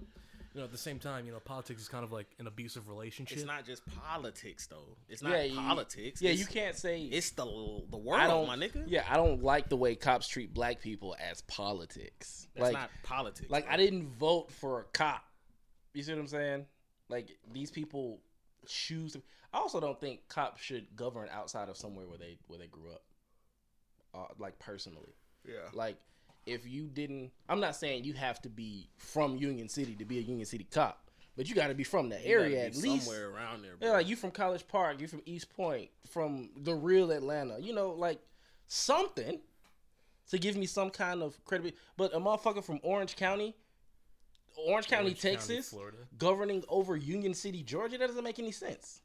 you know, at the same time, you know, politics is kind of like an abusive relationship. it's not just politics though. It's not Yeah, you- politics. Yeah, it's, you can't say It's the the world, I world, don't, my nigga. Yeah, I don't like the way cops treat black people as politics. That's like, not politics. like bro. I didn't vote for a cop. You see what I'm saying? Like these people choose. To, I also don't think cops should govern outside of somewhere where they where they grew up. Uh, like personally, Yeah. like if you didn't, I'm not saying you have to be from Union City to be a Union City cop, but you got to be from that You area at least. somewhere around there. Bro. Yeah, like you from College Park, you from East Point, from the real Atlanta. You know, like something to give me some kind of credibility. But a motherfucker from Orange County, Orange County, Orange County, Texas, Florida. governing over Union City, Georgia, that doesn't make any sense.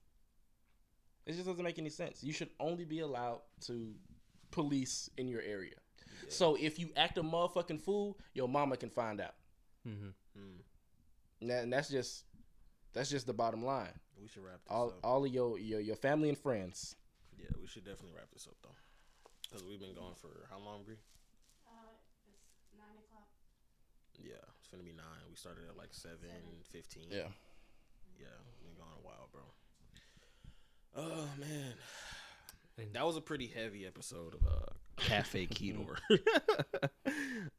It just doesn't make any sense. You should only be allowed to police in your area. So if you act a motherfucking fool, your mama can find out. Mm-hmm. Mm. And, and that's just that's just the bottom line. we should wrap this All up. all of your your, your family and friends Yeah, we should definitely wrap this up though, because we've been going for how long, Bree? Uh, it's nine o'clock. Yeah, it's gonna be nine. We started at like seven fifteen. Yeah. yeah, we've been going a while, bro. Oh man, And- that was a pretty heavy episode of uh, Cafe Ketor,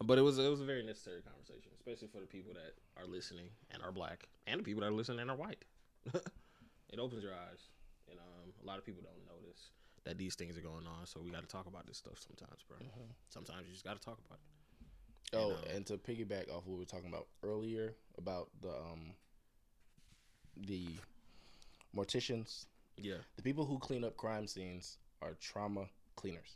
but it was it was a very necessary conversation, especially for the people that are listening and are black, and the people that are listening and are white. it opens your eyes, and um, a lot of people don't notice that these things are going on. So we got to talk about this stuff sometimes, bro. Sometimes you just got to talk about it. Oh, And, um, and to piggyback off what we were talking about earlier about the um the morticians, Yeah, the people who clean up crime scenes are trauma cleaners.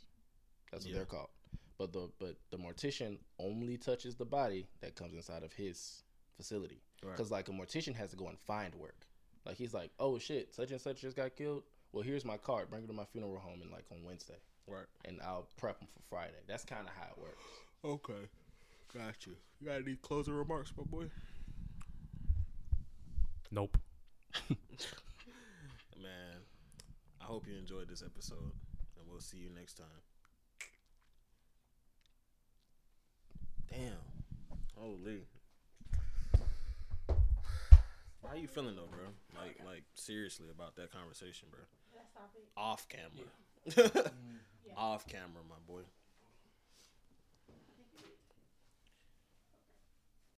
That's what Yeah. they're called. But the but the mortician only touches the body that comes inside of his facility. Right. Because like a mortician has to go and find work. Like he's like, oh shit, such and such just got killed. Well, here's my card. Bring it to my funeral home and like on Wednesday, right. and I'll prep them for Friday. That's kind of how it works. Okay, got you. You got any closing remarks, my boy? Nope. Man, I hope you enjoyed this episode, and we'll see you next time. Damn. Holy. How you feeling though, bro? Like, like seriously about that conversation, bro? Did I stop it? Off camera. Off camera, my boy.